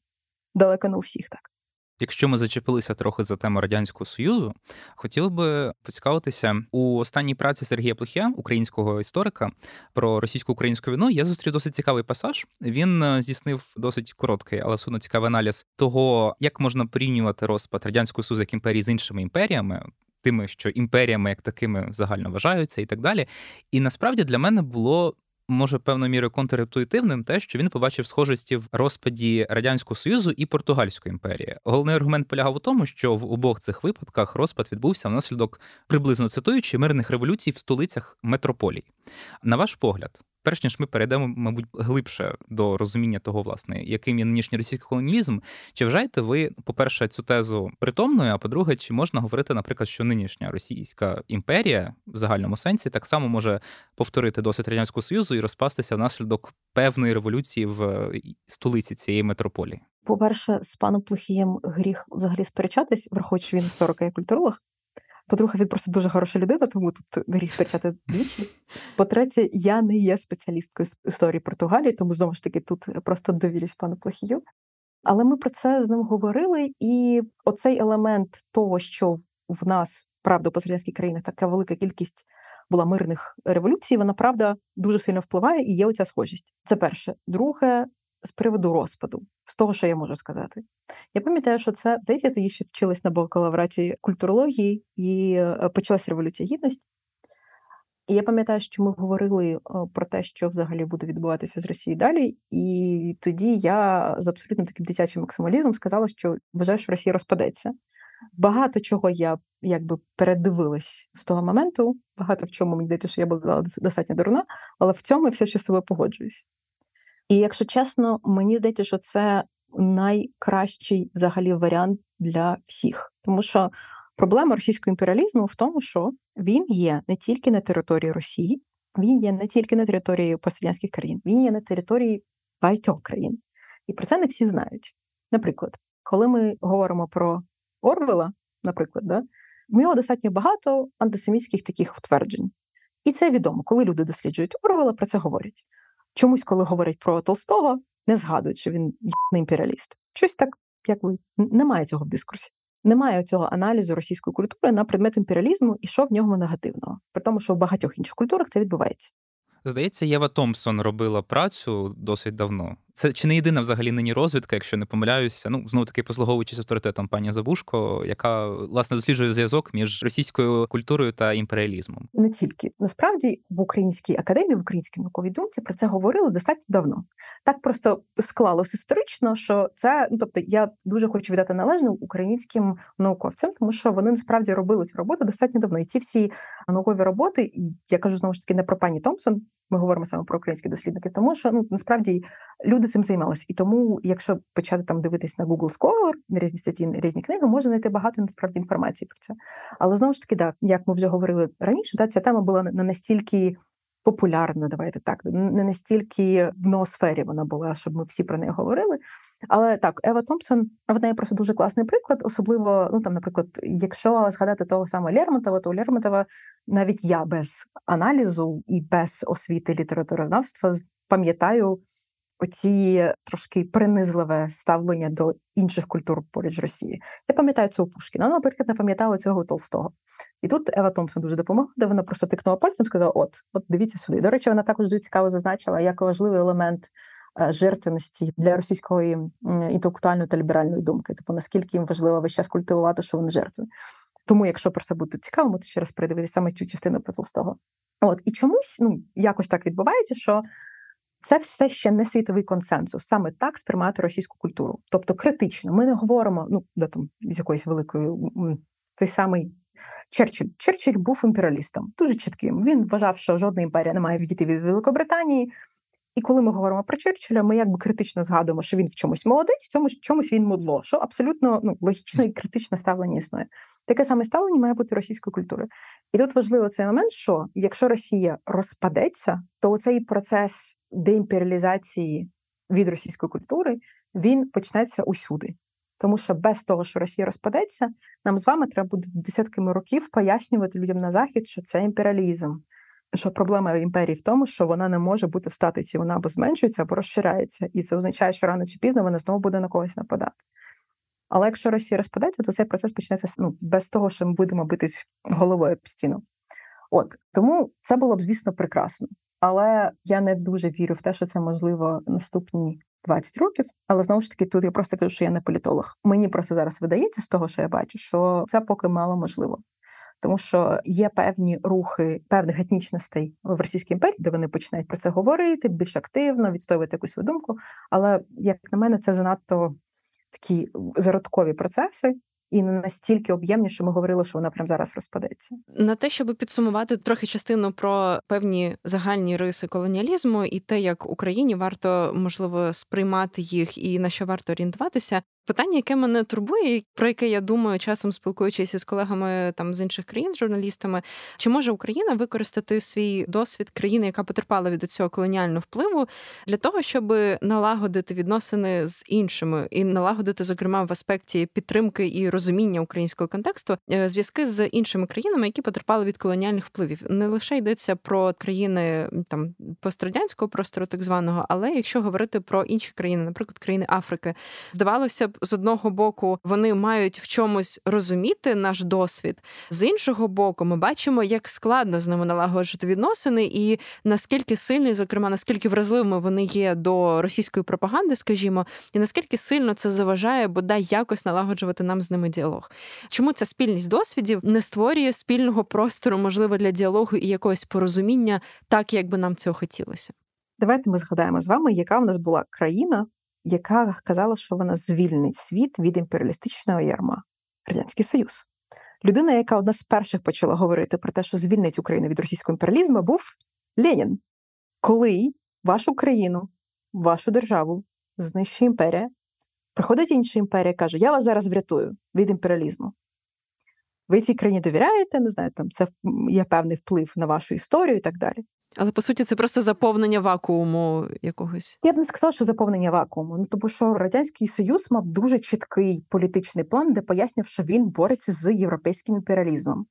Далеко не у всіх так. Якщо ми зачепилися трохи за тему радянського союзу, хотів би поцікавитися у останній праці Сергія Плохія, українського історика, про російсько-українську війну. Я зустрів досить цікавий пасаж. Він е, здійснив досить короткий, але все одно цікавий аналіз того, як можна порівнювати розпад радянського союзу як імперії з іншими імперіями. Тими, що імперіями як такими загально вважаються, і так далі. І насправді для мене було може певною мірою контрінтуїтивним те, що він побачив схожості в розпаді радянського союзу і Португальської імперії. Головний аргумент полягав у тому, що в обох цих випадках розпад відбувся внаслідок приблизно цитуючи мирних революцій в столицях метрополій. На ваш погляд, перш ніж ми перейдемо, мабуть, глибше до розуміння того, власне, яким є нинішній російський колоніалізм, чи вважаєте ви, по-перше, цю тезу притомною? А по-друге, чи можна говорити, наприклад, що нинішня Російська імперія в загальному сенсі так само може повторити досвід радянського союзу і розпастися внаслідок певної революції в столиці цієї метрополії? По перше, з паном Плохієм гріх взагалі сперечатись, враховуючи він 40 культуролог. По-друге, він просто дуже хороша людина, тому тут гріх почати двічі. По-третє, я не є спеціалісткою з історії Португалії, тому знову ж таки тут просто довірюсь пану Плохію. Але ми про це з ним говорили, і оцей елемент того, що в нас, правда, у пострадянській країнах така велика кількість була мирних революцій, вона правда дуже сильно впливає і є оця схожість. Це перше. Друге, з приводу розпаду, з того, що я можу сказати. Я пам'ятаю, що це здається, тоді ще вчилась на бакалавраті культурології і е, почалася революція гідності. І я пам'ятаю, що ми говорили е, про те, що взагалі буде відбуватися з Росією далі, і тоді я з абсолютно таким дитячим максималізмом сказала, що вважаю, що Росія розпадеться. Багато чого я якби передивилась з того моменту. Багато в чому мені здається, що я була достатньо дурна, але в цьому я все ще з собою погоджуюсь. І якщо чесно, мені здається, що це найкращий взагалі варіант для всіх, тому що проблема російського імперіалізму в тому, що він є не тільки на території Росії, він є не тільки на території пострадянських країн, він є на території багатьох країн. І про це не всі знають. Наприклад, коли ми говоримо про Орвела, наприклад, да, в нього достатньо багато антисемітських таких тверджень. І це відомо, коли люди досліджують Орвела, про це говорять. Чомусь, коли говорять про Толстого, не згадують, що він не імперіаліст. Щось так, як ви немає цього в дискурсі. Немає цього аналізу російської культури на предмет імперіалізму і що в ньому негативного, при тому, що в багатьох інших культурах це відбувається. Здається, Єва Томпсон робила працю досить давно це чи не єдина взагалі нині розвідка, якщо не помиляюся. Ну знову таки послуговуючись авторитетом пані Забушко, яка власне досліджує зв'язок між російською культурою та імперіалізмом. Не тільки насправді в українській академії, в українській науковій думці про це говорили достатньо давно. Так просто склалось історично, що це ну тобто я дуже хочу віддати належне українським науковцям, тому що вони насправді робили цю роботу достатньо давно. І ці всі наукові роботи, я кажу знову ж таки не про пані Томпсон. Ми говоримо саме про українські дослідники, тому що ну насправді люди цим займалися. І тому, якщо почати там дивитись на Google Scholar, на різні статті, різні книги, можна знайти багато насправді інформації про це. Але знову ж таки, да, як ми вже говорили раніше, да, ця тема була не настільки популярна, давайте так, не настільки в ноосфері вона була, щоб ми всі про неї говорили. Але так, Ева Томпсон, в неї просто дуже класний приклад, особливо, ну там, наприклад, якщо згадати того самого Лермонтова, то у Лермонтова навіть я без аналізу і без освіти літературознавства пам'ятаю оці трошки принизливе ставлення до інших культур поруч Росії. Я пам'ятаю цього Пушкіна, вона, наприклад, не пам'ятала цього Толстого. І тут Ева Томпсон дуже допомогла, де вона просто тикнула пальцем, сказала: От, от дивіться сюди. До речі, вона також дуже цікаво зазначила, як важливий елемент. Е, жертвеності для російської інтелектуальної та ліберальної думки, типу наскільки їм важливо весь час культивувати, що вони жертви. Тому, якщо про це буде цікаво, можете ще раз передивитися саме цю частину про Толстого. От і чомусь ну якось так відбувається, що це все ще не світовий консенсус, саме так сприймати російську культуру. Тобто критично. Ми не говоримо, ну де там з якоїсь великої той самий Черчилль. Черчилль був імперіалістом, дуже чітким. Він вважав, що жодна імперія не має відійти від Великобританії. І коли ми говоримо про Черчилля, ми якби критично згадуємо, що він в чомусь молодець, в цьому чомусь він мудло, що абсолютно ну, логічно і критичне ставлення існує. Таке саме ставлення має бути російської культури. І тут важливо цей момент, що якщо Росія розпадеться, то цей процес деімперіалізації від російської культури він почнеться усюди. Тому що без того, що Росія розпадеться, нам з вами треба буде десятками років пояснювати людям на захід, що це імперіалізм що проблема імперії в тому, що вона не може бути в статиці, вона або зменшується, або розширяється, і це означає, що рано чи пізно вона знову буде на когось нападати. Але якщо Росія розпадеться, то цей процес почнеться ну, без того, що ми будемо битись головою об стіну. От тому це було б, звісно, прекрасно. Але я не дуже вірю в те, що це можливо наступні 20 років. Але знову ж таки, тут я просто кажу, що я не політолог. Мені просто зараз видається з того, що я бачу, що це поки мало можливо тому що є певні рухи певних етнічностей в Російській імперії, де вони починають про це говорити більш активно, відстоювати якусь свою думку. Але як на мене, це занадто такі зародкові процеси. І не настільки об'ємні, що ми говорили, що вона прямо зараз розпадеться. На те, щоб підсумувати трохи частину про певні загальні риси колоніалізму і те, як Україні варто можливо сприймати їх і на що варто орієнтуватися. Питання, яке мене турбує, про яке я думаю, часом спілкуючись із колегами там з інших країн, з журналістами, чи може Україна використати свій досвід країни, яка потерпала від цього колоніального впливу, для того, щоб налагодити відносини з іншими і налагодити, зокрема, в аспекті підтримки і розуміння українського контексту е, зв'язки з іншими країнами, які потерпали від колоніальних впливів, не лише йдеться про країни там пострадянського простору, так званого, але якщо говорити про інші країни, наприклад, країни Африки, здавалося б з одного боку вони мають в чомусь розуміти наш досвід, з іншого боку, ми бачимо, як складно з ними налагоджувати відносини, і наскільки сильні, зокрема, наскільки вразливими вони є до російської пропаганди, скажімо, і наскільки сильно це заважає бодай якось налагоджувати нам з ними діалог. Чому ця спільність досвідів не створює спільного простору, можливо, для діалогу і якогось порозуміння, так як би нам цього хотілося? Давайте ми згадаємо з вами, яка в нас була країна, яка казала, що вона звільнить світ від імперіалістичного ярма Радянський Союз. Людина, яка одна з перших почала говорити про те, що звільнить Україну від російського імперіалізму, був Ленін. Коли вашу країну, вашу державу знищує імперія, приходить інша імперія і каже: Я вас зараз врятую від імперіалізму. Ви цій країні довіряєте, не знаю, там це є певний вплив на вашу історію і так далі. Але по суті, це просто заповнення вакууму якогось. Я б не сказала, що заповнення вакууму. Ну тому що радянський союз мав дуже чіткий політичний план, де пояснював, що він бореться з європейським імперіалізмом.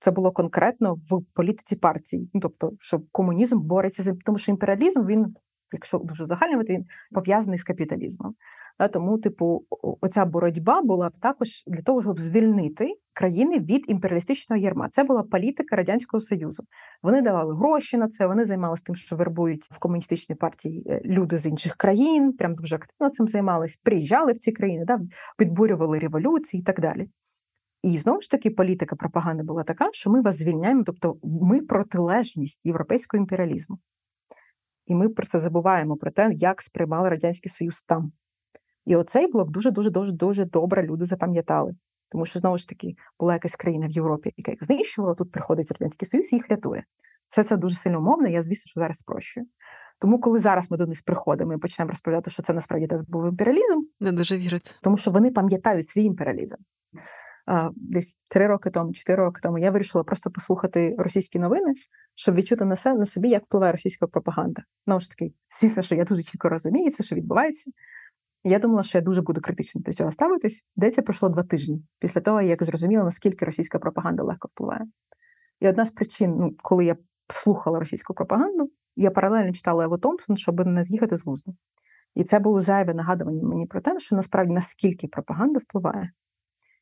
Це було конкретно в політиці партії. Ну тобто, що комунізм бореться з тому, що імперіалізм він, якщо дуже загальнювати, він пов'язаний з капіталізмом. Тому, типу, оця боротьба була також для того, щоб звільнити країни від імперіалістичного ярма. Це була політика радянського союзу. Вони давали гроші на це. Вони займалися тим, що вербують в комуністичній партії е, люди з інших країн. Прям дуже активно цим займались. Приїжджали в ці країни, да, підбурювали революції і так далі. І знову ж таки політика пропаганди була така, що ми вас звільняємо, тобто ми протилежність європейського імперіалізму. І ми про це забуваємо про те, як сприймали радянський союз там. І оцей блок дуже дуже дуже дуже добре люди запам'ятали. Тому що знову ж таки була якась країна в Європі, яка їх знищувала, тут приходить Радянський Союз і їх рятує. Все це дуже сильно умовно, я звісно, що зараз спрощую. Тому, коли зараз ми до них приходимо і почнемо розповідати, що це насправді був імперіалізм, не дуже віриться. Тому що вони пам'ятають свій імперіалізм. Десь три роки тому, чотири роки тому я вирішила просто послухати російські новини, щоб відчути на себе на собі, як впливає російська пропаганда. Знову ж таки, звісно, що я дуже чітко розумію все, що відбувається. Я думала, що я дуже буду критично до цього ставитись. Деться пройшло два тижні після того, як зрозуміла, наскільки російська пропаганда легко впливає. І одна з причин, ну, коли я слухала російську пропаганду, я паралельно читала Еву Томпсон, щоб не з'їхати з лузду. І це було зайве нагадування мені про те, що насправді наскільки пропаганда впливає.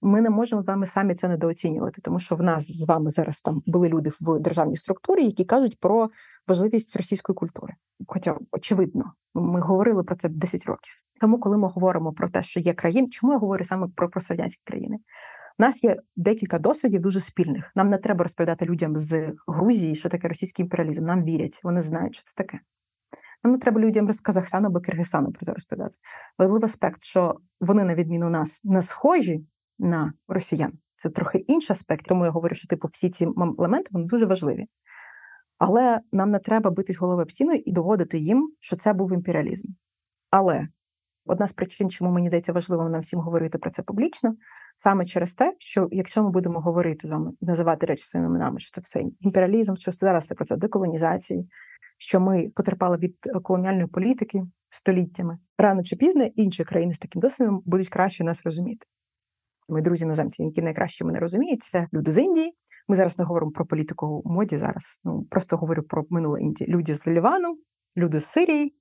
Ми не можемо з вами самі це недооцінювати, тому що в нас з вами зараз там були люди в державній структурі, які кажуть про важливість російської культури. Хоча, очевидно, ми говорили про це 10 років. Тому, коли ми говоримо про те, що є країни, чому я говорю саме про пострадянські країни? У нас є декілька досвідів дуже спільних. Нам не треба розповідати людям з Грузії, що таке російський імперіалізм. Нам вірять, вони знають, що це таке. Нам не треба людям з Казахстану або Киргизстану про це розповідати. Важливий аспект, що вони, на відміну нас, не схожі на росіян. Це трохи інший аспект, тому я говорю, що типу всі ці елементи вони дуже важливі. Але нам не треба битись голови об стіну і доводити їм, що це був імперіалізм. Але одна з причин, чому мені здається важливо нам всім говорити про це публічно, саме через те, що якщо ми будемо говорити з вами, називати речі своїми іменами, що це все імперіалізм, що це зараз це процес деколонізації, що ми потерпали від колоніальної політики століттями, рано чи пізно інші країни з таким досвідом будуть краще нас розуміти. Мої друзі іноземці, які найкраще мене розуміють, це люди з Індії. Ми зараз не говоримо про політику у моді зараз. Ну просто говорю про минуле Індії. Люди з Лівану, люди з Сирії,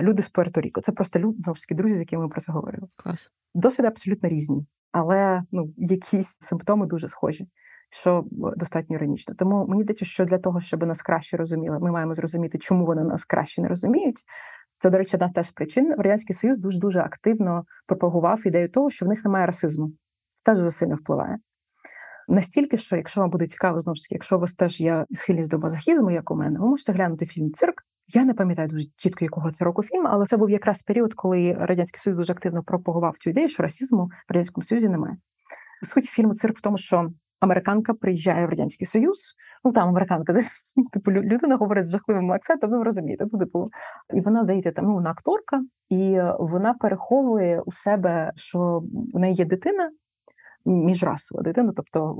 люди з Пуерто-Ріко. Це просто люди, друзі, з якими ми про це говорили. Клас. Досвіди абсолютно різні, але ну якісь симптоми дуже схожі, що достатньо іронічно. Тому мені здається, що для того, щоб нас краще розуміли, ми маємо зрозуміти, чому вони нас краще не розуміють. Це, до речі, одна теж причин. Радянський Союз дуже дуже активно пропагував ідею того, що в них немає расизму. Теж дуже сильно впливає. Настільки, що якщо вам буде цікаво, знову ж таки, якщо у вас теж є схильність до мазохізму, як у мене, ви можете глянути фільм Цирк. Я не пам'ятаю дуже чітко, якого це року фільм, але це був якраз період, коли радянський союз дуже активно пропагував цю ідею, що расизму в радянському союзі немає. Суть фільму Цирк в тому, що американка приїжджає в радянський союз. Ну там американка, десь типу людина говорить з жахливим акцентом. Ну ви розумієте, ну, типу, і вона здається там ну, вона акторка, і вона переховує у себе, що в неї є дитина, міжрасова дитина, тобто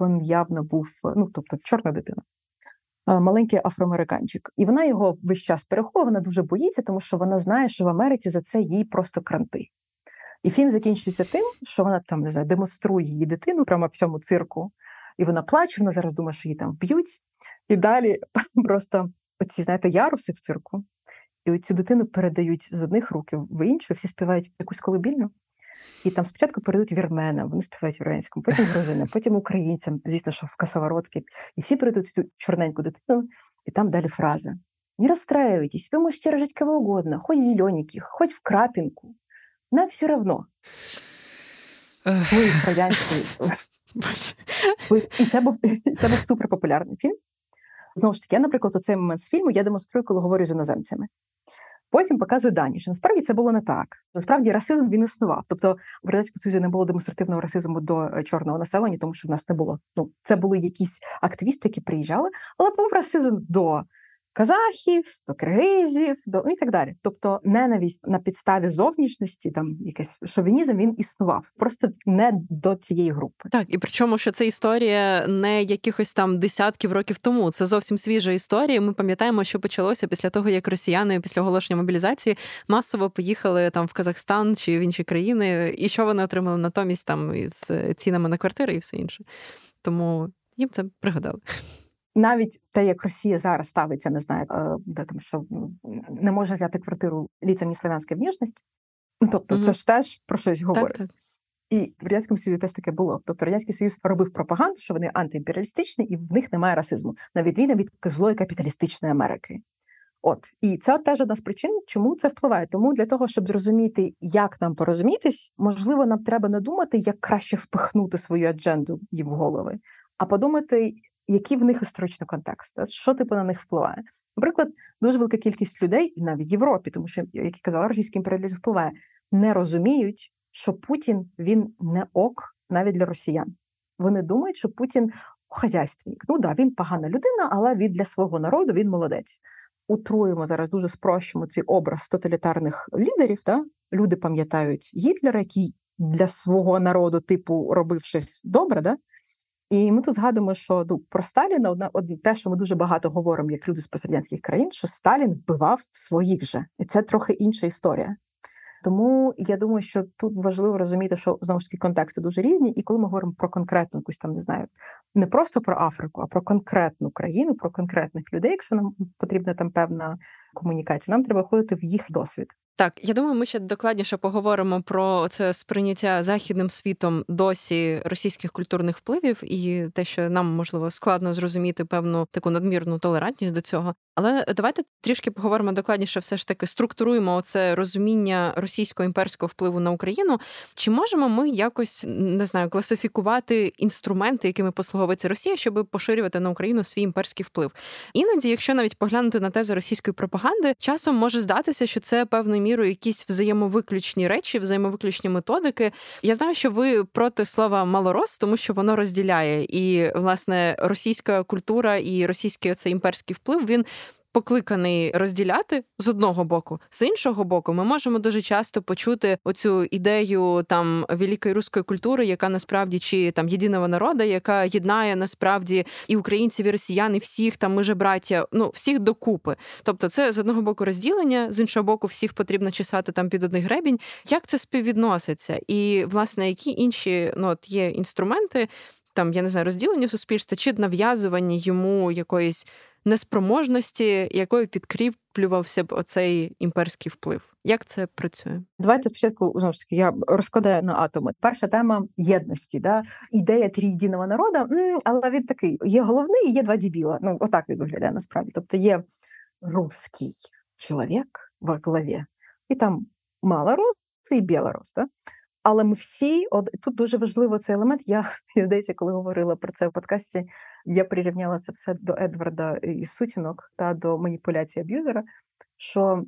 він явно був, ну тобто чорна дитина. Маленький афроамериканчик, і вона його весь час переховує, вона дуже боїться, тому що вона знає, що в Америці за це їй просто кранти. І фільм закінчується тим, що вона там не знаю, демонструє її дитину прямо в цьому цирку, і вона плаче, вона зараз думає, що її там б'ють. І далі просто оці, знаєте, яруси в цирку, і цю дитину передають з одних рук в іншу, всі співають якусь колибільну. І там спочатку передають вірменам, вони співають вірменському, потім грузинам, потім українцям, звісно, що в косоворотки. І всі передають цю чорненьку дитину, і там далі фраза. Не расстраивайтесь, вы можете рожать кого угодно, хоть зелененьких, хоть в крапинку. Нам все равно. Ми радянської. І це був це був суперпопулярний фільм. Знову ж таки, я, наприклад, у цей момент з фільму я демонструю, коли говорю з іноземцями. Потім показує дані, що насправді це було не так. Насправді расизм він існував. Тобто в радянському Союзі не було демонстративного расизму до е, чорного населення, тому що в нас не було. Ну це були якісь активісти, які приїжджали, але був расизм до казахів, до киргизів, до і так далі. Тобто, ненависть на підставі зовнішності, там якийсь шовінізм він існував, просто не до цієї групи. Так, і причому, що це історія не якихось там десятків років тому. Це зовсім свіжа історія. Ми пам'ятаємо, що почалося після того, як росіяни після оголошення мобілізації масово поїхали там в Казахстан чи в інші країни, і що вони отримали натомість там із цінами на квартири і все інше. Тому їм це пригадали навіть те, як Росія зараз ставиться, не знаю, е, де там що не може взяти квартиру ліцем славянська внешність. Ну, тобто, mm-hmm. це ж теж про щось говорить. Так, так. І в радянському Союзі теж таке було. Тобто радянський союз робив пропаганду, що вони антиімперіалістичні, і в них немає расизму, на відміну від злої капіталістичної Америки. От і це теж одна з причин, чому це впливає. Тому для того, щоб зрозуміти, як нам порозумітись, можливо, нам треба не думати, як краще впихнути свою адженду їм в голови, а подумати, який в них історичний контекст, що типу на них впливає. Наприклад, дуже велика кількість людей, і навіть в Європі, тому що, як я казала, російський імперіалізм впливає, не розуміють, що Путін він не ок навіть для росіян. Вони думають, що Путін хазяйственник. Ну да, він погана людина, але він для свого народу він молодець. Утруємо зараз дуже спрощуємо цей образ тоталітарних лідерів. Да? Люди пам'ятають Гітлера, який для свого народу, типу, робив щось добре, да? І ми тут згадуємо, що ну, про Сталіна одна те, що ми дуже багато говоримо, як люди з пострадянських країн, що Сталін вбивав своїх же, і це трохи інша історія. Тому я думаю, що тут важливо розуміти, що знову ж таки контексти дуже різні, і коли ми говоримо про конкретну якусь там не знаю не просто про Африку, а про конкретну країну, про конкретних людей. Якщо нам потрібна там певна комунікація, нам треба ходити в їх досвід. Так, я думаю, ми ще докладніше поговоримо про це сприйняття західним світом досі російських культурних впливів і те, що нам можливо складно зрозуміти певну таку надмірну толерантність до цього. Але давайте трішки поговоримо докладніше, все ж таки структуруємо це розуміння російського імперського впливу на Україну. Чи можемо ми якось не знаю класифікувати інструменти, якими послуговується Росія, щоб поширювати на Україну свій імперський вплив? Іноді, якщо навіть поглянути на тези російської пропаганди, часом може здатися, що це певною мірою якісь взаємовиключні речі, взаємовиключні методики. Я знаю, що ви проти слова малорос, тому що воно розділяє і власне російська культура і російський оцей імперський вплив він покликаний розділяти з одного боку, з іншого боку, ми можемо дуже часто почути оцю ідею там великої руської культури, яка насправді чи там єдиного народу, яка єднає насправді і українців, і росіян, і всіх там ми же браття, ну всіх докупи. Тобто, це з одного боку розділення, з іншого боку, всіх потрібно чесати там під одний гребінь. Як це співвідноситься? І власне які інші ну от є інструменти? Там я не знаю, розділення суспільства чи нав'язування йому якоїсь неспроможності, якою підкріплювався б оцей імперський вплив. Як це працює? Давайте спочатку знову ж таки я розкладаю на атоми. Перша тема єдності, да ідея трієдиного народу, але він такий є головний, є два дібіла. Ну отак він виглядає насправді. Тобто є русський чоловік в главі, і там малорус і білорус. Да? Але ми всі, от тут дуже важливо цей елемент. Я здається, коли говорила про це в подкасті, я прирівняла це все до Едварда із сутінок та до маніпуляції аб'юзера. Що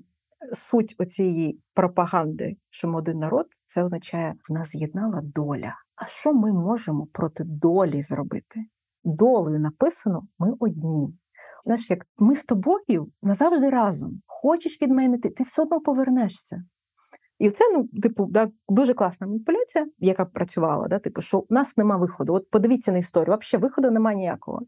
суть оцієї пропаганди, що ми один народ, це означає, в нас з'єднала доля. А що ми можемо проти долі зробити? Долею написано: ми одні. Знаєш, як ми з тобою назавжди разом. Хочеш від мене, ти, ти все одно повернешся. І це, ну, типу, да, дуже класна маніпуляція, яка працювала, да, типу, що у нас нема виходу. От подивіться на історію, взагалі виходу немає ніякого.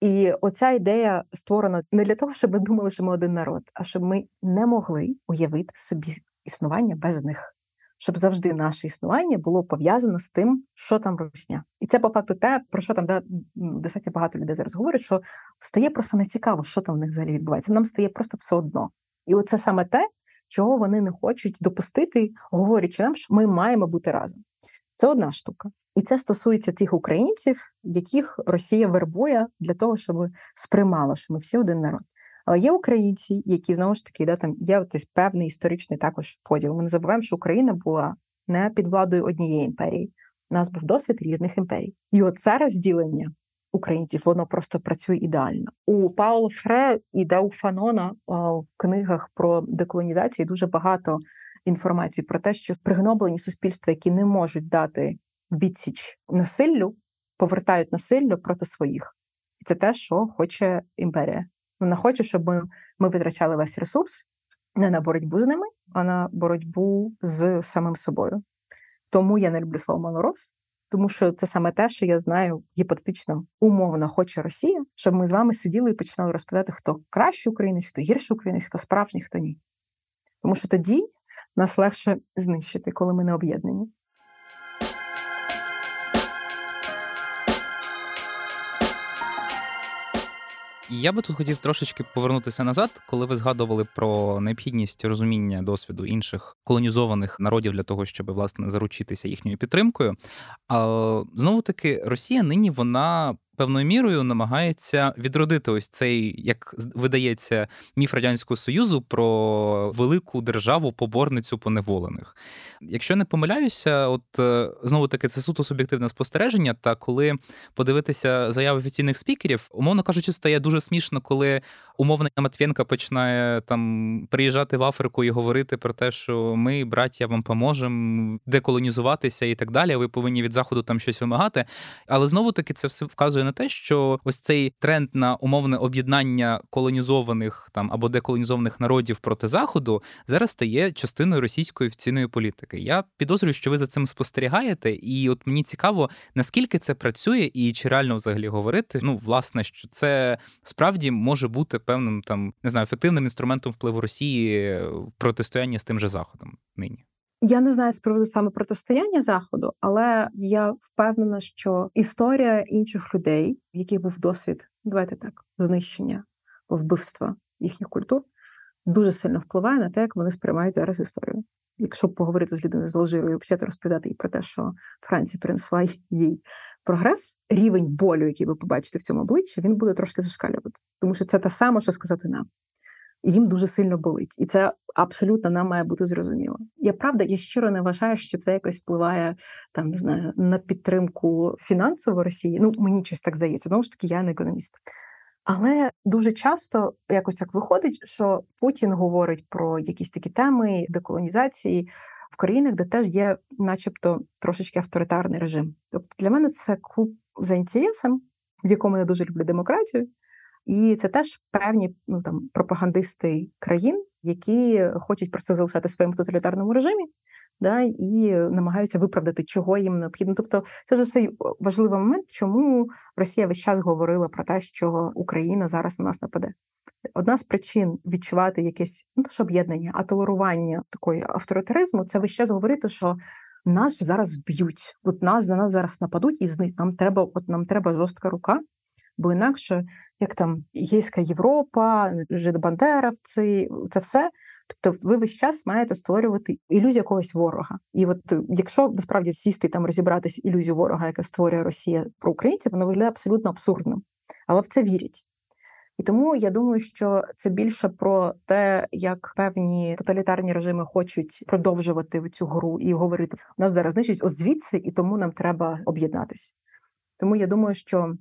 І оця ідея створена не для того, щоб ми думали, що ми один народ, а щоб ми не могли уявити собі існування без них, щоб завжди наше існування було пов'язано з тим, що там русня. І це по факту те, про що там да, достатньо багато людей зараз говорять, що стає просто нецікаво, що там в них взагалі відбувається. Нам стає просто все одно. І оце саме те, чого вони не хочуть допустити, говорячи нам, що ми маємо бути разом. Це одна штука. І це стосується тих українців, яких Росія вербує для того, щоб сприймала, що ми всі один народ. Але є українці, які знову ж таки да, там є ось певний історичний також поділ. Ми не забуваємо, що Україна була не під владою однієї імперії. У нас був досвід різних імперій. І оце розділення українців, воно просто працює ідеально. У Паула Фре і Дау Фанона в книгах про деколонізацію дуже багато інформації про те, що пригноблені суспільства, які не можуть дати відсіч насиллю, повертають насиллю проти своїх. І це те, що хоче імперія. Вона хоче, щоб ми, ми витрачали весь ресурс не на боротьбу з ними, а на боротьбу з самим собою. Тому я не люблю слово малорос, тому що це саме те, що я знаю гіпотетично умовно хоче Росія, щоб ми з вами сиділи і починали розповідати, хто кращий українець, хто гірший українець, хто справжній, хто ні. Тому що тоді нас легше знищити, коли ми не об'єднані. Я би тут хотів трошечки повернутися назад, коли ви згадували про необхідність розуміння досвіду інших колонізованих народів для того, щоб власне заручитися їхньою підтримкою. А знову таки, Росія нині вона певною мірою намагається відродити ось цей, як видається, міф радянського союзу про велику державу поборницю поневолених. Якщо не помиляюся, от е, знову таки це суто суб'єктивне спостереження. Та коли подивитися заяви офіційних спікерів, умовно кажучи, стає дуже смішно, коли умовний Матвєнка починає там приїжджати в Африку і говорити про те, що ми, браття, вам поможемо деколонізуватися і так далі. Ви повинні від заходу там щось вимагати. Але знову таки це все вказує на те, що ось цей тренд на умовне об'єднання колонізованих там або деколонізованих народів проти заходу зараз стає частиною російської офіційної політики. Я підозрюю, що ви за цим спостерігаєте, і от мені цікаво, наскільки це працює, і чи реально взагалі говорити. Ну, власне, що це справді може бути певним там не знаю ефективним інструментом впливу Росії в протистоянні з тим же заходом нині. Я не знаю з приводу саме протистояння заходу, але я впевнена, що історія інших людей, в яких був досвід, давайте так, знищення, вбивства їхніх культур, дуже сильно впливає на те, як вони сприймають зараз історію. Якщо поговорити з людиною з Алжирою, почати розповідати їй про те, що Франція принесла їй прогрес, рівень болю, який ви побачите в цьому обличчі, він буде трошки зашкалювати, тому що це те саме, що сказати нам їм дуже сильно болить, і це абсолютно нам має бути зрозуміло. Я правда, я щиро не вважаю, що це якось впливає там не знаю на підтримку фінансово Росії. Ну мені щось так здається. Знову ж таки, я не економіст. Але дуже часто якось так виходить, що Путін говорить про якісь такі теми деколонізації в країнах, де теж є, начебто, трошечки авторитарний режим. Тобто для мене це клуб за інтересом, в якому я дуже люблю демократію, і це теж певні ну там пропагандисти країн, які хочуть просто залишати в своєму тоталітарному режимі, да, і намагаються виправдати, чого їм необхідно. Тобто, це ж цей важливий момент, чому Росія весь час говорила про те, що Україна зараз на нас нападе. Одна з причин відчувати якесь ну ж об'єднання, а толерування такої авторитаризму це весь час говорити, що нас зараз вб'ють, от нас на нас зараз нападуть, і з них нам треба, от нам треба жорстка рука бо інакше, як там Єйська Європа, жидобандеровці, це все. Тобто, ви весь час маєте створювати ілюзію якогось ворога. І от якщо насправді сісти там розібратися ілюзію ворога, яка створює Росія про українців, воно виглядає абсолютно абсурдним, але в це вірять. І тому я думаю, що це більше про те, як певні тоталітарні режими хочуть продовжувати цю гру і говорити: у нас зараз знищить от звідси, і тому нам треба об'єднатися. Тому я думаю, що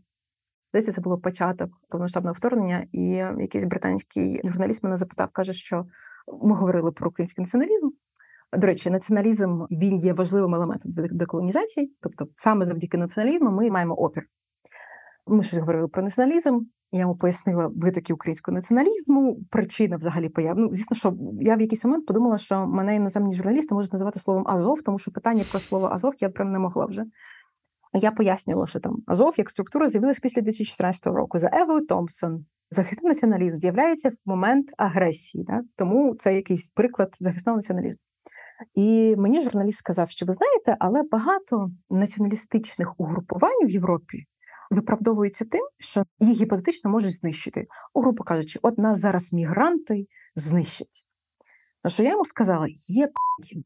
Здається, це було початок повноштабного вторгнення, і якийсь британський журналіст мене запитав, каже, що ми говорили про український націоналізм. До речі, націоналізм він є важливим елементом деколонізації, тобто саме завдяки націоналізму ми маємо опір. Ми щось говорили про націоналізм. Я йому пояснила витоки українського націоналізму, причина взагалі появ. Ну, звісно, що я в якийсь момент подумала, що мене іноземні журналісти можуть називати словом Азов, тому що питання про слово Азов я прям не могла вже. Я пояснювала, що там Азов як структура з'явилась після 2014 року за Евою Томпсон. Захисний націоналізм з'являється в момент агресії, так? тому це якийсь приклад захисного націоналізму. І мені журналіст сказав, що ви знаєте, але багато націоналістичних угрупувань в Європі виправдовуються тим, що їх гіпотетично можуть знищити. У грубо кажучи, от нас зараз мігранти знищать. На що я йому сказала, є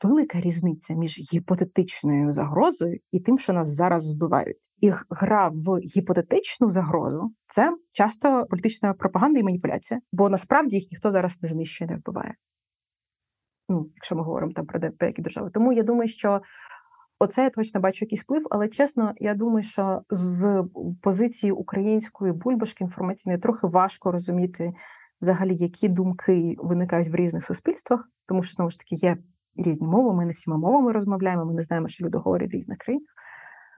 велика різниця між гіпотетичною загрозою і тим, що нас зараз вбивають. І гра в гіпотетичну загрозу це часто політична пропаганда і маніпуляція, бо насправді їх ніхто зараз не знищує, не вбиває. Ну, якщо ми говоримо там про деякі держави. Тому я думаю, що оце я точно бачу якийсь вплив, але чесно, я думаю, що з позиції української бульбашки інформаційної трохи важко розуміти взагалі, які думки виникають в різних суспільствах, тому що знову ж таки є різні мови. Ми не всіма мовами розмовляємо. Ми не знаємо, що люди говорять в різних країнах.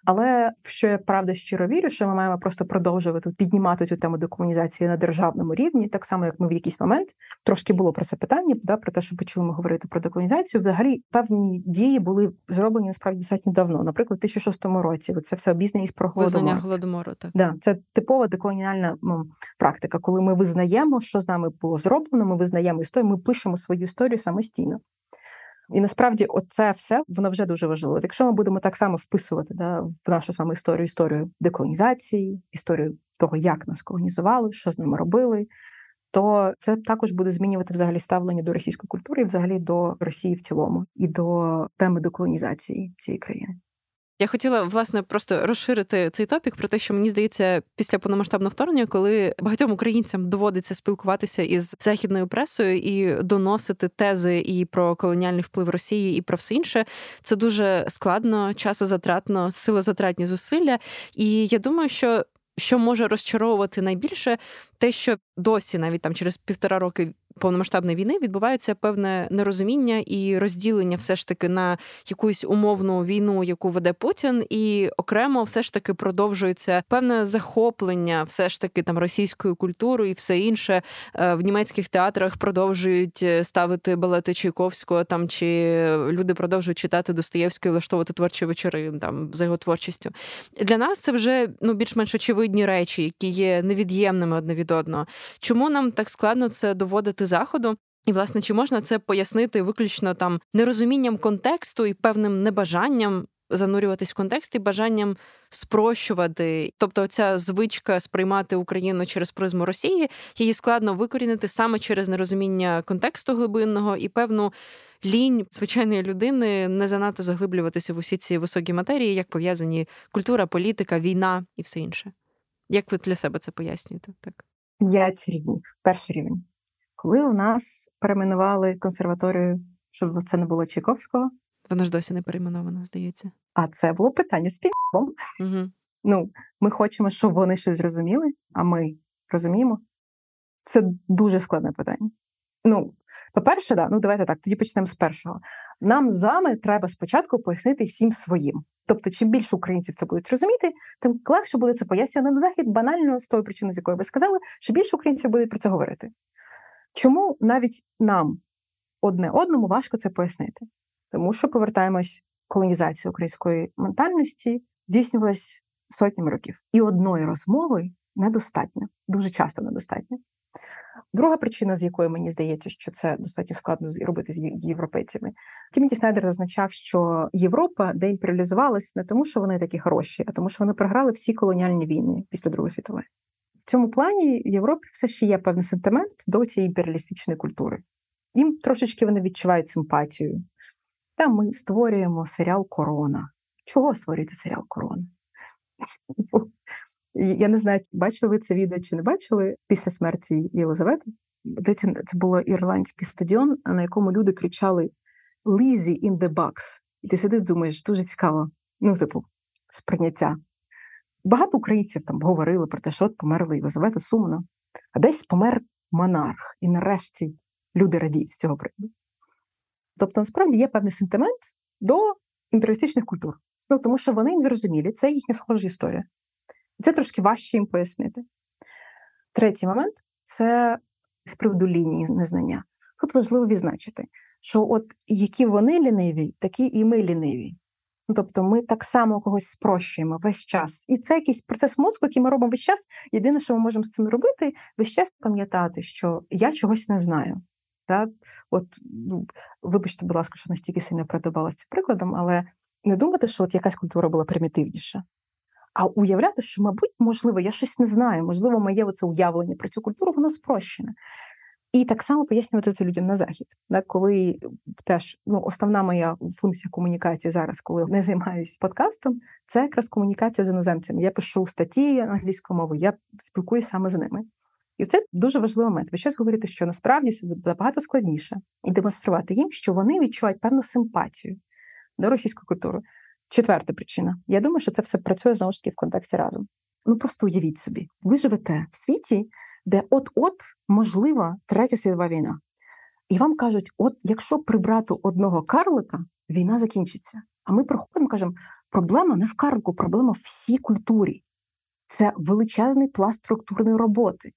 Але що я правда щиро вірю, що ми маємо просто продовжувати піднімати цю тему декомунізації на державному рівні, так само як ми в якийсь момент трошки було про це питання, да, про те, що почули ми говорити про деколонізацію. Взагалі певні дії були зроблені насправді достатньо давно. Наприклад, у 2006 році це все обізнаність про голодомор. голодомору. Так да, це типова деколоніальна ну, практика, коли ми визнаємо, що з нами було зроблено. Ми визнаємо історію, ми пишемо свою історію самостійно. І насправді, оце все воно вже дуже важливо. Якщо ми будемо так само вписувати да, в нашу з вами історію, історію деколонізації, історію того, як нас колонізували, що з ними робили, то це також буде змінювати взагалі ставлення до російської культури, і взагалі до Росії в цілому, і до теми деколонізації цієї країни. Я хотіла власне просто розширити цей топік про те, що мені здається, після повномасштабного вторгнення, коли багатьом українцям доводиться спілкуватися із західною пресою і доносити тези і про колоніальний вплив Росії, і про все інше, це дуже складно, часозатратно, силозатратні зусилля. І я думаю, що. Що може розчаровувати найбільше, те, що досі, навіть там через півтора роки повномасштабної війни відбувається певне нерозуміння і розділення, все ж таки на якусь умовну війну, яку веде Путін, і окремо все ж таки продовжується певне захоплення, все ж таки там російською культурою і все інше е, в німецьких театрах продовжують е, ставити балети Чайковського там чи люди продовжують читати Достоєвського влаштовувати творчі вечори там за його творчістю. Для нас це вже ну більш-менш очевидні речі, які є невід'ємними одне від одного. Чому нам так складно це доводити заходу. І, власне, чи можна це пояснити виключно там нерозумінням контексту і певним небажанням занурюватись в контекст і бажанням спрощувати? Тобто, ця звичка сприймати Україну через призму Росії, її складно викорінити саме через нерозуміння контексту глибинного і певну. Лінь звичайної людини не занадто заглиблюватися в усі ці високі матерії, як пов'язані культура, політика, війна і все інше. Як ви для себе це пояснюєте? Так, п'ять рівнів. Перший рівень. Коли у нас перейменували консерваторію, щоб це не було Чайковського. Вона ж досі не перейменована, здається. А це було питання з підбом. Угу. Ну, ми хочемо, щоб вони щось зрозуміли, а ми розуміємо. Це дуже складне питання. Ну, по-перше, да, ну давайте так, тоді почнемо з першого. Нам з вами треба спочатку пояснити всім своїм. Тобто, чим більше українців це будуть розуміти, тим легше буде це пояснювати на захід, банально з тої причини, з якої ви сказали, що більше українців будуть про це говорити. Чому навіть нам одне одному важко це пояснити? Тому що повертаємось, колонізація української ментальності здійснювалась сотнями років, і одної розмови недостатньо, дуже часто недостатньо. Друга причина, з якої мені здається, що це достатньо складно робити з європейцями. Тімоті Снайдер зазначав, що Європа деімперіалізувалась не тому, що вони такі хороші, а тому, що вони програли всі колоніальні війни після Другої світової. В цьому плані в Європі все ще є певний сентимент до цієї імперіалістичної культури. Їм трошечки вони відчувають симпатію. Та ми створюємо серіал Корона. Чого створюється серіал Корона? Я не знаю, бачили ви це відео чи не бачили після смерті Єлизавети. Це було ірландський стадіон, на якому люди кричали Лізі in the box. І ти сидиш, думаєш, дуже цікаво. Ну, типу, сприйняття. Багато українців там говорили про те, що от померла Єлизавета сумно, а десь помер монарх, і нарешті люди радіють з цього приводу. Тобто, насправді є певний сентимент до імперіалістичних культур. Ну, тому що вони їм зрозумілі, це їхня схожа історія. Це трошки важче їм пояснити. Третій момент це з приводу лінії незнання. Тут важливо відзначити, що от які вони ліниві, такі і ми ліниві. Ну, тобто ми так само когось спрощуємо весь час. І це якийсь процес мозку, який ми робимо весь час. Єдине, що ми можемо з цим робити, весь час пам'ятати, що я чогось не знаю. Так? От, ну, Вибачте, будь ласка, що настільки сильно придавалася прикладом, але не думати, що от якась культура була примітивніша. А уявляти, що, мабуть, можливо, я щось не знаю, можливо, моє оце уявлення про цю культуру, воно спрощене. І так само пояснювати це людям на захід, так, коли теж ну, основна моя функція комунікації зараз, коли не займаюся подкастом, це якраз комунікація з іноземцями. Я пишу статті англійською мовою, я спілкуюся саме з ними. І це дуже важливий момент. Ви щось говорите, що насправді це набагато складніше, і демонструвати їм, що вони відчувають певну симпатію до російської культури. Четверта причина. Я думаю, що це все працює знову ж таки в контексті разом. Ну просто уявіть собі, ви живете в світі, де от-от можлива третя світова війна. І вам кажуть: от якщо прибрати одного карлика, війна закінчиться. А ми проходимо, кажемо, проблема не в карлику, проблема в всій культурі. Це величезний пласт структурної роботи.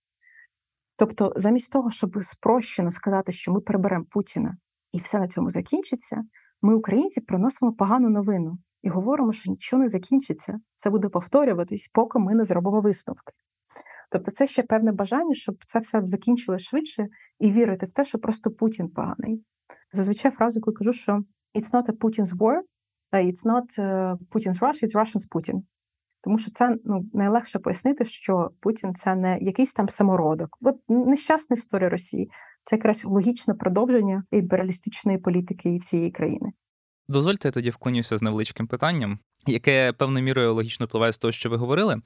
Тобто, замість того, щоб спрощено сказати, що ми приберемо Путіна і все на цьому закінчиться, ми, українці, приносимо погану новину і говоримо, що нічого не закінчиться, все буде повторюватись, поки ми не зробимо висновки. Тобто, це ще певне бажання, щоб це все закінчилось швидше і вірити в те, що просто Путін поганий. Зазвичай фразу, яку кажу, що it's not a Putin's war, it's not Putin's Russia, it's Russian's Putin. Тому що це ну найлегше пояснити, що Путін це не якийсь там самородок. От нещасна історія Росії. Це якраз логічне продовження імперіалістичної політики всієї країни. Дозвольте, я тоді вклонюся з невеличким питанням, яке певною мірою логічно впливає з того, що ви говорили.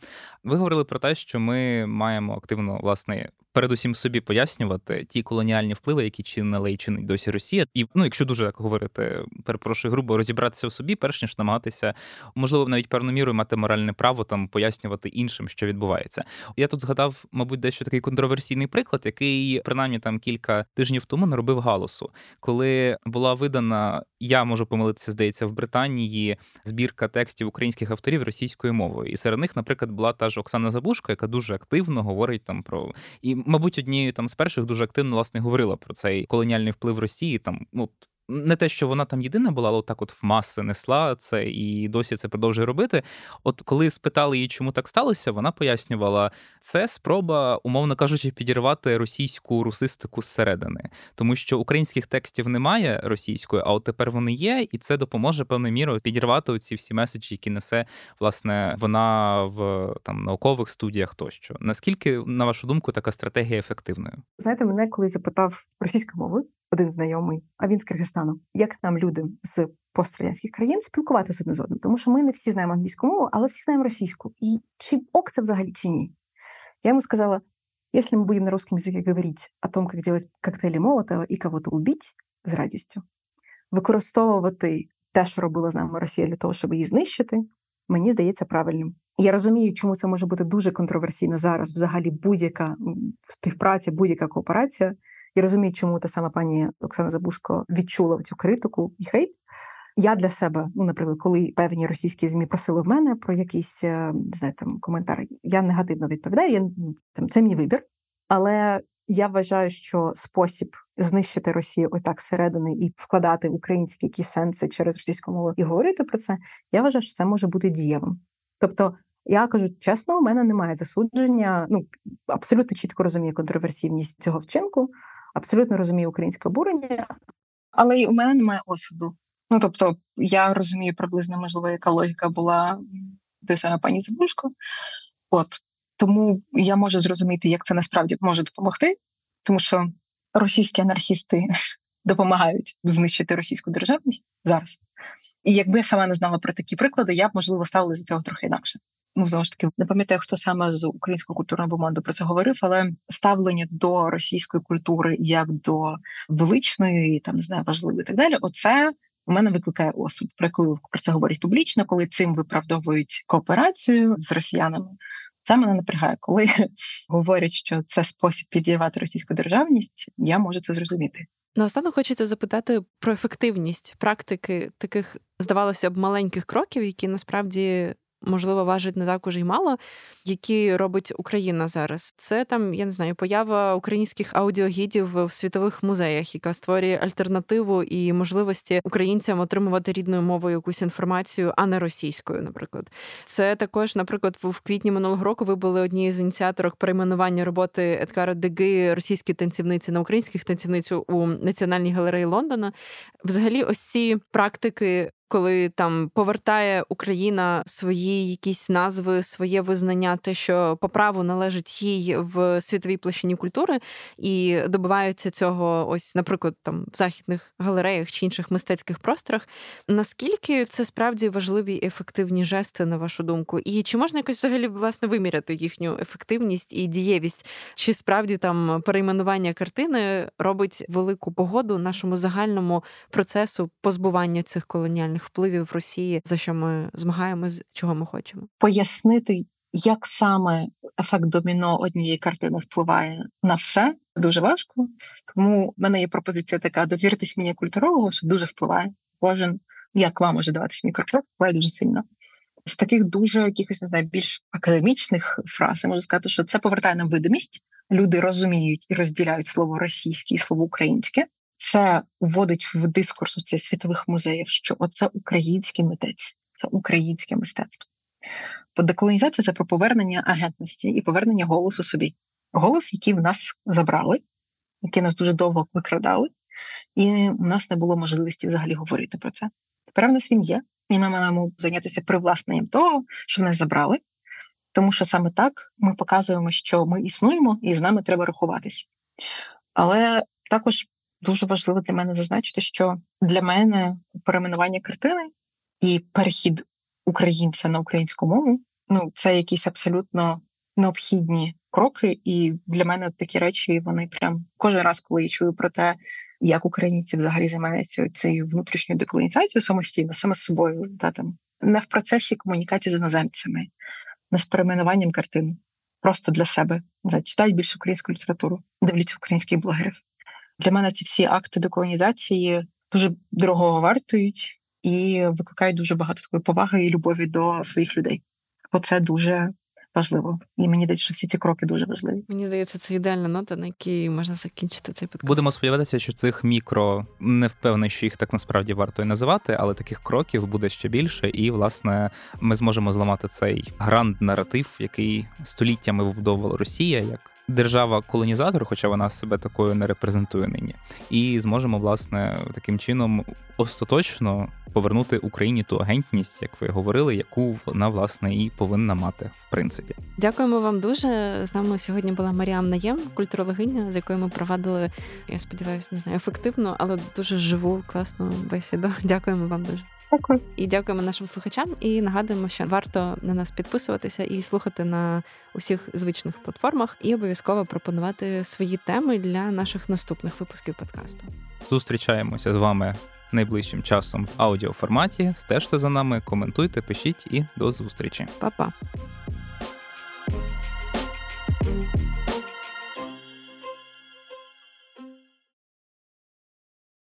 Ви говорили про те, що ми маємо активно власне передусім собі пояснювати ті колоніальні впливи, які чинили і чинить досі Росія, і ну, якщо дуже так говорити, перепрошую грубо розібратися в собі, перш ніж намагатися, можливо, навіть певну мірою мати моральне право там пояснювати іншим, що відбувається. Я тут згадав, мабуть, дещо такий контроверсійний приклад, який принаймні там кілька тижнів тому наробив галусу, коли була видана, я можу помилитися, здається, в Британії збірка текстів українських авторів російською мовою, і серед них, наприклад, була та ж Оксана Забушко, яка дуже активно говорить там про і мабуть, однією там з перших дуже активно власне говорила про цей колоніальний вплив Росії. Там ну не те, що вона там єдина була, але так от в маси несла це і досі це продовжує робити. От коли спитали її, чому так сталося, вона пояснювала, це спроба, умовно кажучи, підірвати російську русистику зсередини, тому що українських текстів немає російською, а от тепер вони є, і це допоможе певною мірою підірвати оці всі меседжі, які несе власне вона в там наукових студіях тощо. Наскільки, на вашу думку, така стратегія ефективною? Знаєте, мене коли запитав російською мовою один знайомий, а він з Киргизстану, як нам люди з пострадянських країн спілкуватися одне з одним, тому що ми не всі знаємо англійську мову, але всі знаємо російську. І чи ок це взагалі чи ні? Я йому сказала: если мы будем на русском языке говорить о том, как делать коктейлі Молотова і кого-то убить з радістю, використовувати те, що робила з нами Росія для того, щоб її знищити, мені здається правильним. Я розумію, чому це може бути дуже контроверсійно зараз. Взагалі, будь-яка співпраця, будь-яка кооперація. Я розумію, чому та сама пані Оксана Забушко відчула цю критику і хейт. Я для себе, ну, наприклад, коли певні російські змі просили в мене про якийсь е, не знаю, там коментар, я негативно відповідаю. Я ну, там це мій вибір, але я вважаю, що спосіб знищити Росію отак зсередини і вкладати українські якісь сенси через російську мову і говорити про це. Я вважаю, що це може бути дієвим. Тобто, я кажу чесно, у мене немає засудження. Ну абсолютно чітко розумію контроверсійність цього вчинку, абсолютно розумію українське обурення, але й у мене немає осуду. Ну тобто, я розумію приблизно, можливо, яка логіка була до саме пані Забушко. От тому я можу зрозуміти, як це насправді може допомогти, тому що російські анархісти допомагають знищити російську державність зараз. І якби я сама не знала про такі приклади, я б можливо ставила за цього трохи інакше. Ну, знову ж таки, не пам'ятаю, хто саме з українського культурного буманду про це говорив, але ставлення до російської культури як до величної, там не знаю, важливої і так далі. Оце у мене викликає осуд. Про коли про це говорять публічно, коли цим виправдовують кооперацію з росіянами. Це мене напрягає, коли говорять, що це спосіб підірвати російську державність. Я можу це зрозуміти. Наостанок хочеться запитати про ефективність практики таких, здавалося б, маленьких кроків, які насправді можливо, важить не так уже й мало, які робить Україна зараз. Це там, я не знаю, поява українських аудіогідів в світових музеях, яка створює альтернативу і можливості українцям отримувати рідною мовою якусь інформацію, а не російською, наприклад. Це також, наприклад, в квітні минулого року ви були однією з ініціаторок перейменування роботи Едкара Деги російські танцівниці на українських танцівницю у Національній галереї Лондона. Взагалі, ось ці практики коли там повертає Україна свої якісь назви, своє визнання, те, що по праву належить їй в світовій площині культури, і добиваються цього, ось, наприклад, там в західних галереях чи інших мистецьких просторах. Наскільки це справді важливі і ефективні жести, на вашу думку? І чи можна якось взагалі власне виміряти їхню ефективність і дієвість? Чи справді там перейменування картини робить велику погоду нашому загальному процесу позбування цих колоніальних? Впливів Росії, за що ми змагаємось, чого ми хочемо, пояснити. Як саме ефект доміно однієї картини впливає на все, дуже важко. Тому в мене є пропозиція така: довіритись мені культурологу, що дуже впливає. Кожен, як вам може даватись мікрофон, впливає дуже сильно. З таких дуже якихось не знаю, більш академічних фраз я можу сказати, що це повертає нам видимість. Люди розуміють і розділяють слово російське і слово українське це вводить в дискурс у цих світових музеїв, що оце український митець, це українське мистецтво. Бо деколонізація це про повернення агентності і повернення голосу собі. Голос, який в нас забрали, який нас дуже довго викрадали, і у нас не було можливості взагалі говорити про це. Тепер в нас він є, і ми маємо зайнятися привласненням того, що в нас забрали, тому що саме так ми показуємо, що ми існуємо і з нами треба рахуватись. Але також дуже важливо для мене зазначити, що для мене перейменування картини і перехід українця на українську мову ну це якісь абсолютно необхідні кроки. І для мене такі речі вони прям кожен раз, коли я чую про те, як українці взагалі займаються цією внутрішньою деколонізацією самостійно, саме з собою, та там не в процесі комунікації з іноземцями, не з перейменуванням картин. Просто для себе читають більше українську літературу, дивляться українських блогерів. Для мене ці всі акти деколонізації дуже дорого вартують і викликають дуже багато такої поваги і любові до своїх людей. Оце дуже важливо. І мені здається, що всі ці кроки дуже важливі. Мені здається, це ідеальна нота, на якій можна закінчити цей подкаст. Будемо сподіватися, що цих мікро не впевнений, що їх так насправді варто і називати, але таких кроків буде ще більше, і власне ми зможемо зламати цей гранд наратив, який століттями вибудовувала Росія як. Держава-колонізатор, хоча вона себе такою не репрезентує нині, і зможемо власне таким чином остаточно повернути Україні ту агентність, як ви говорили, яку вона власне і повинна мати в принципі. Дякуємо вам дуже. З нами сьогодні була Маріам Наєм, культурологиня, з якою ми провадили, я сподіваюся, не знаю, ефективно, але дуже живу, класну бесіду. Дякуємо вам дуже. Дякую. І дякуємо нашим слухачам. І нагадуємо, що варто на нас підписуватися і слухати на усіх звичних платформах, і обов'язково пропонувати свої теми для наших наступних випусків подкасту. Зустрічаємося з вами найближчим часом в аудіоформаті. Стежте за нами, коментуйте, пишіть і до зустрічі. Па-па!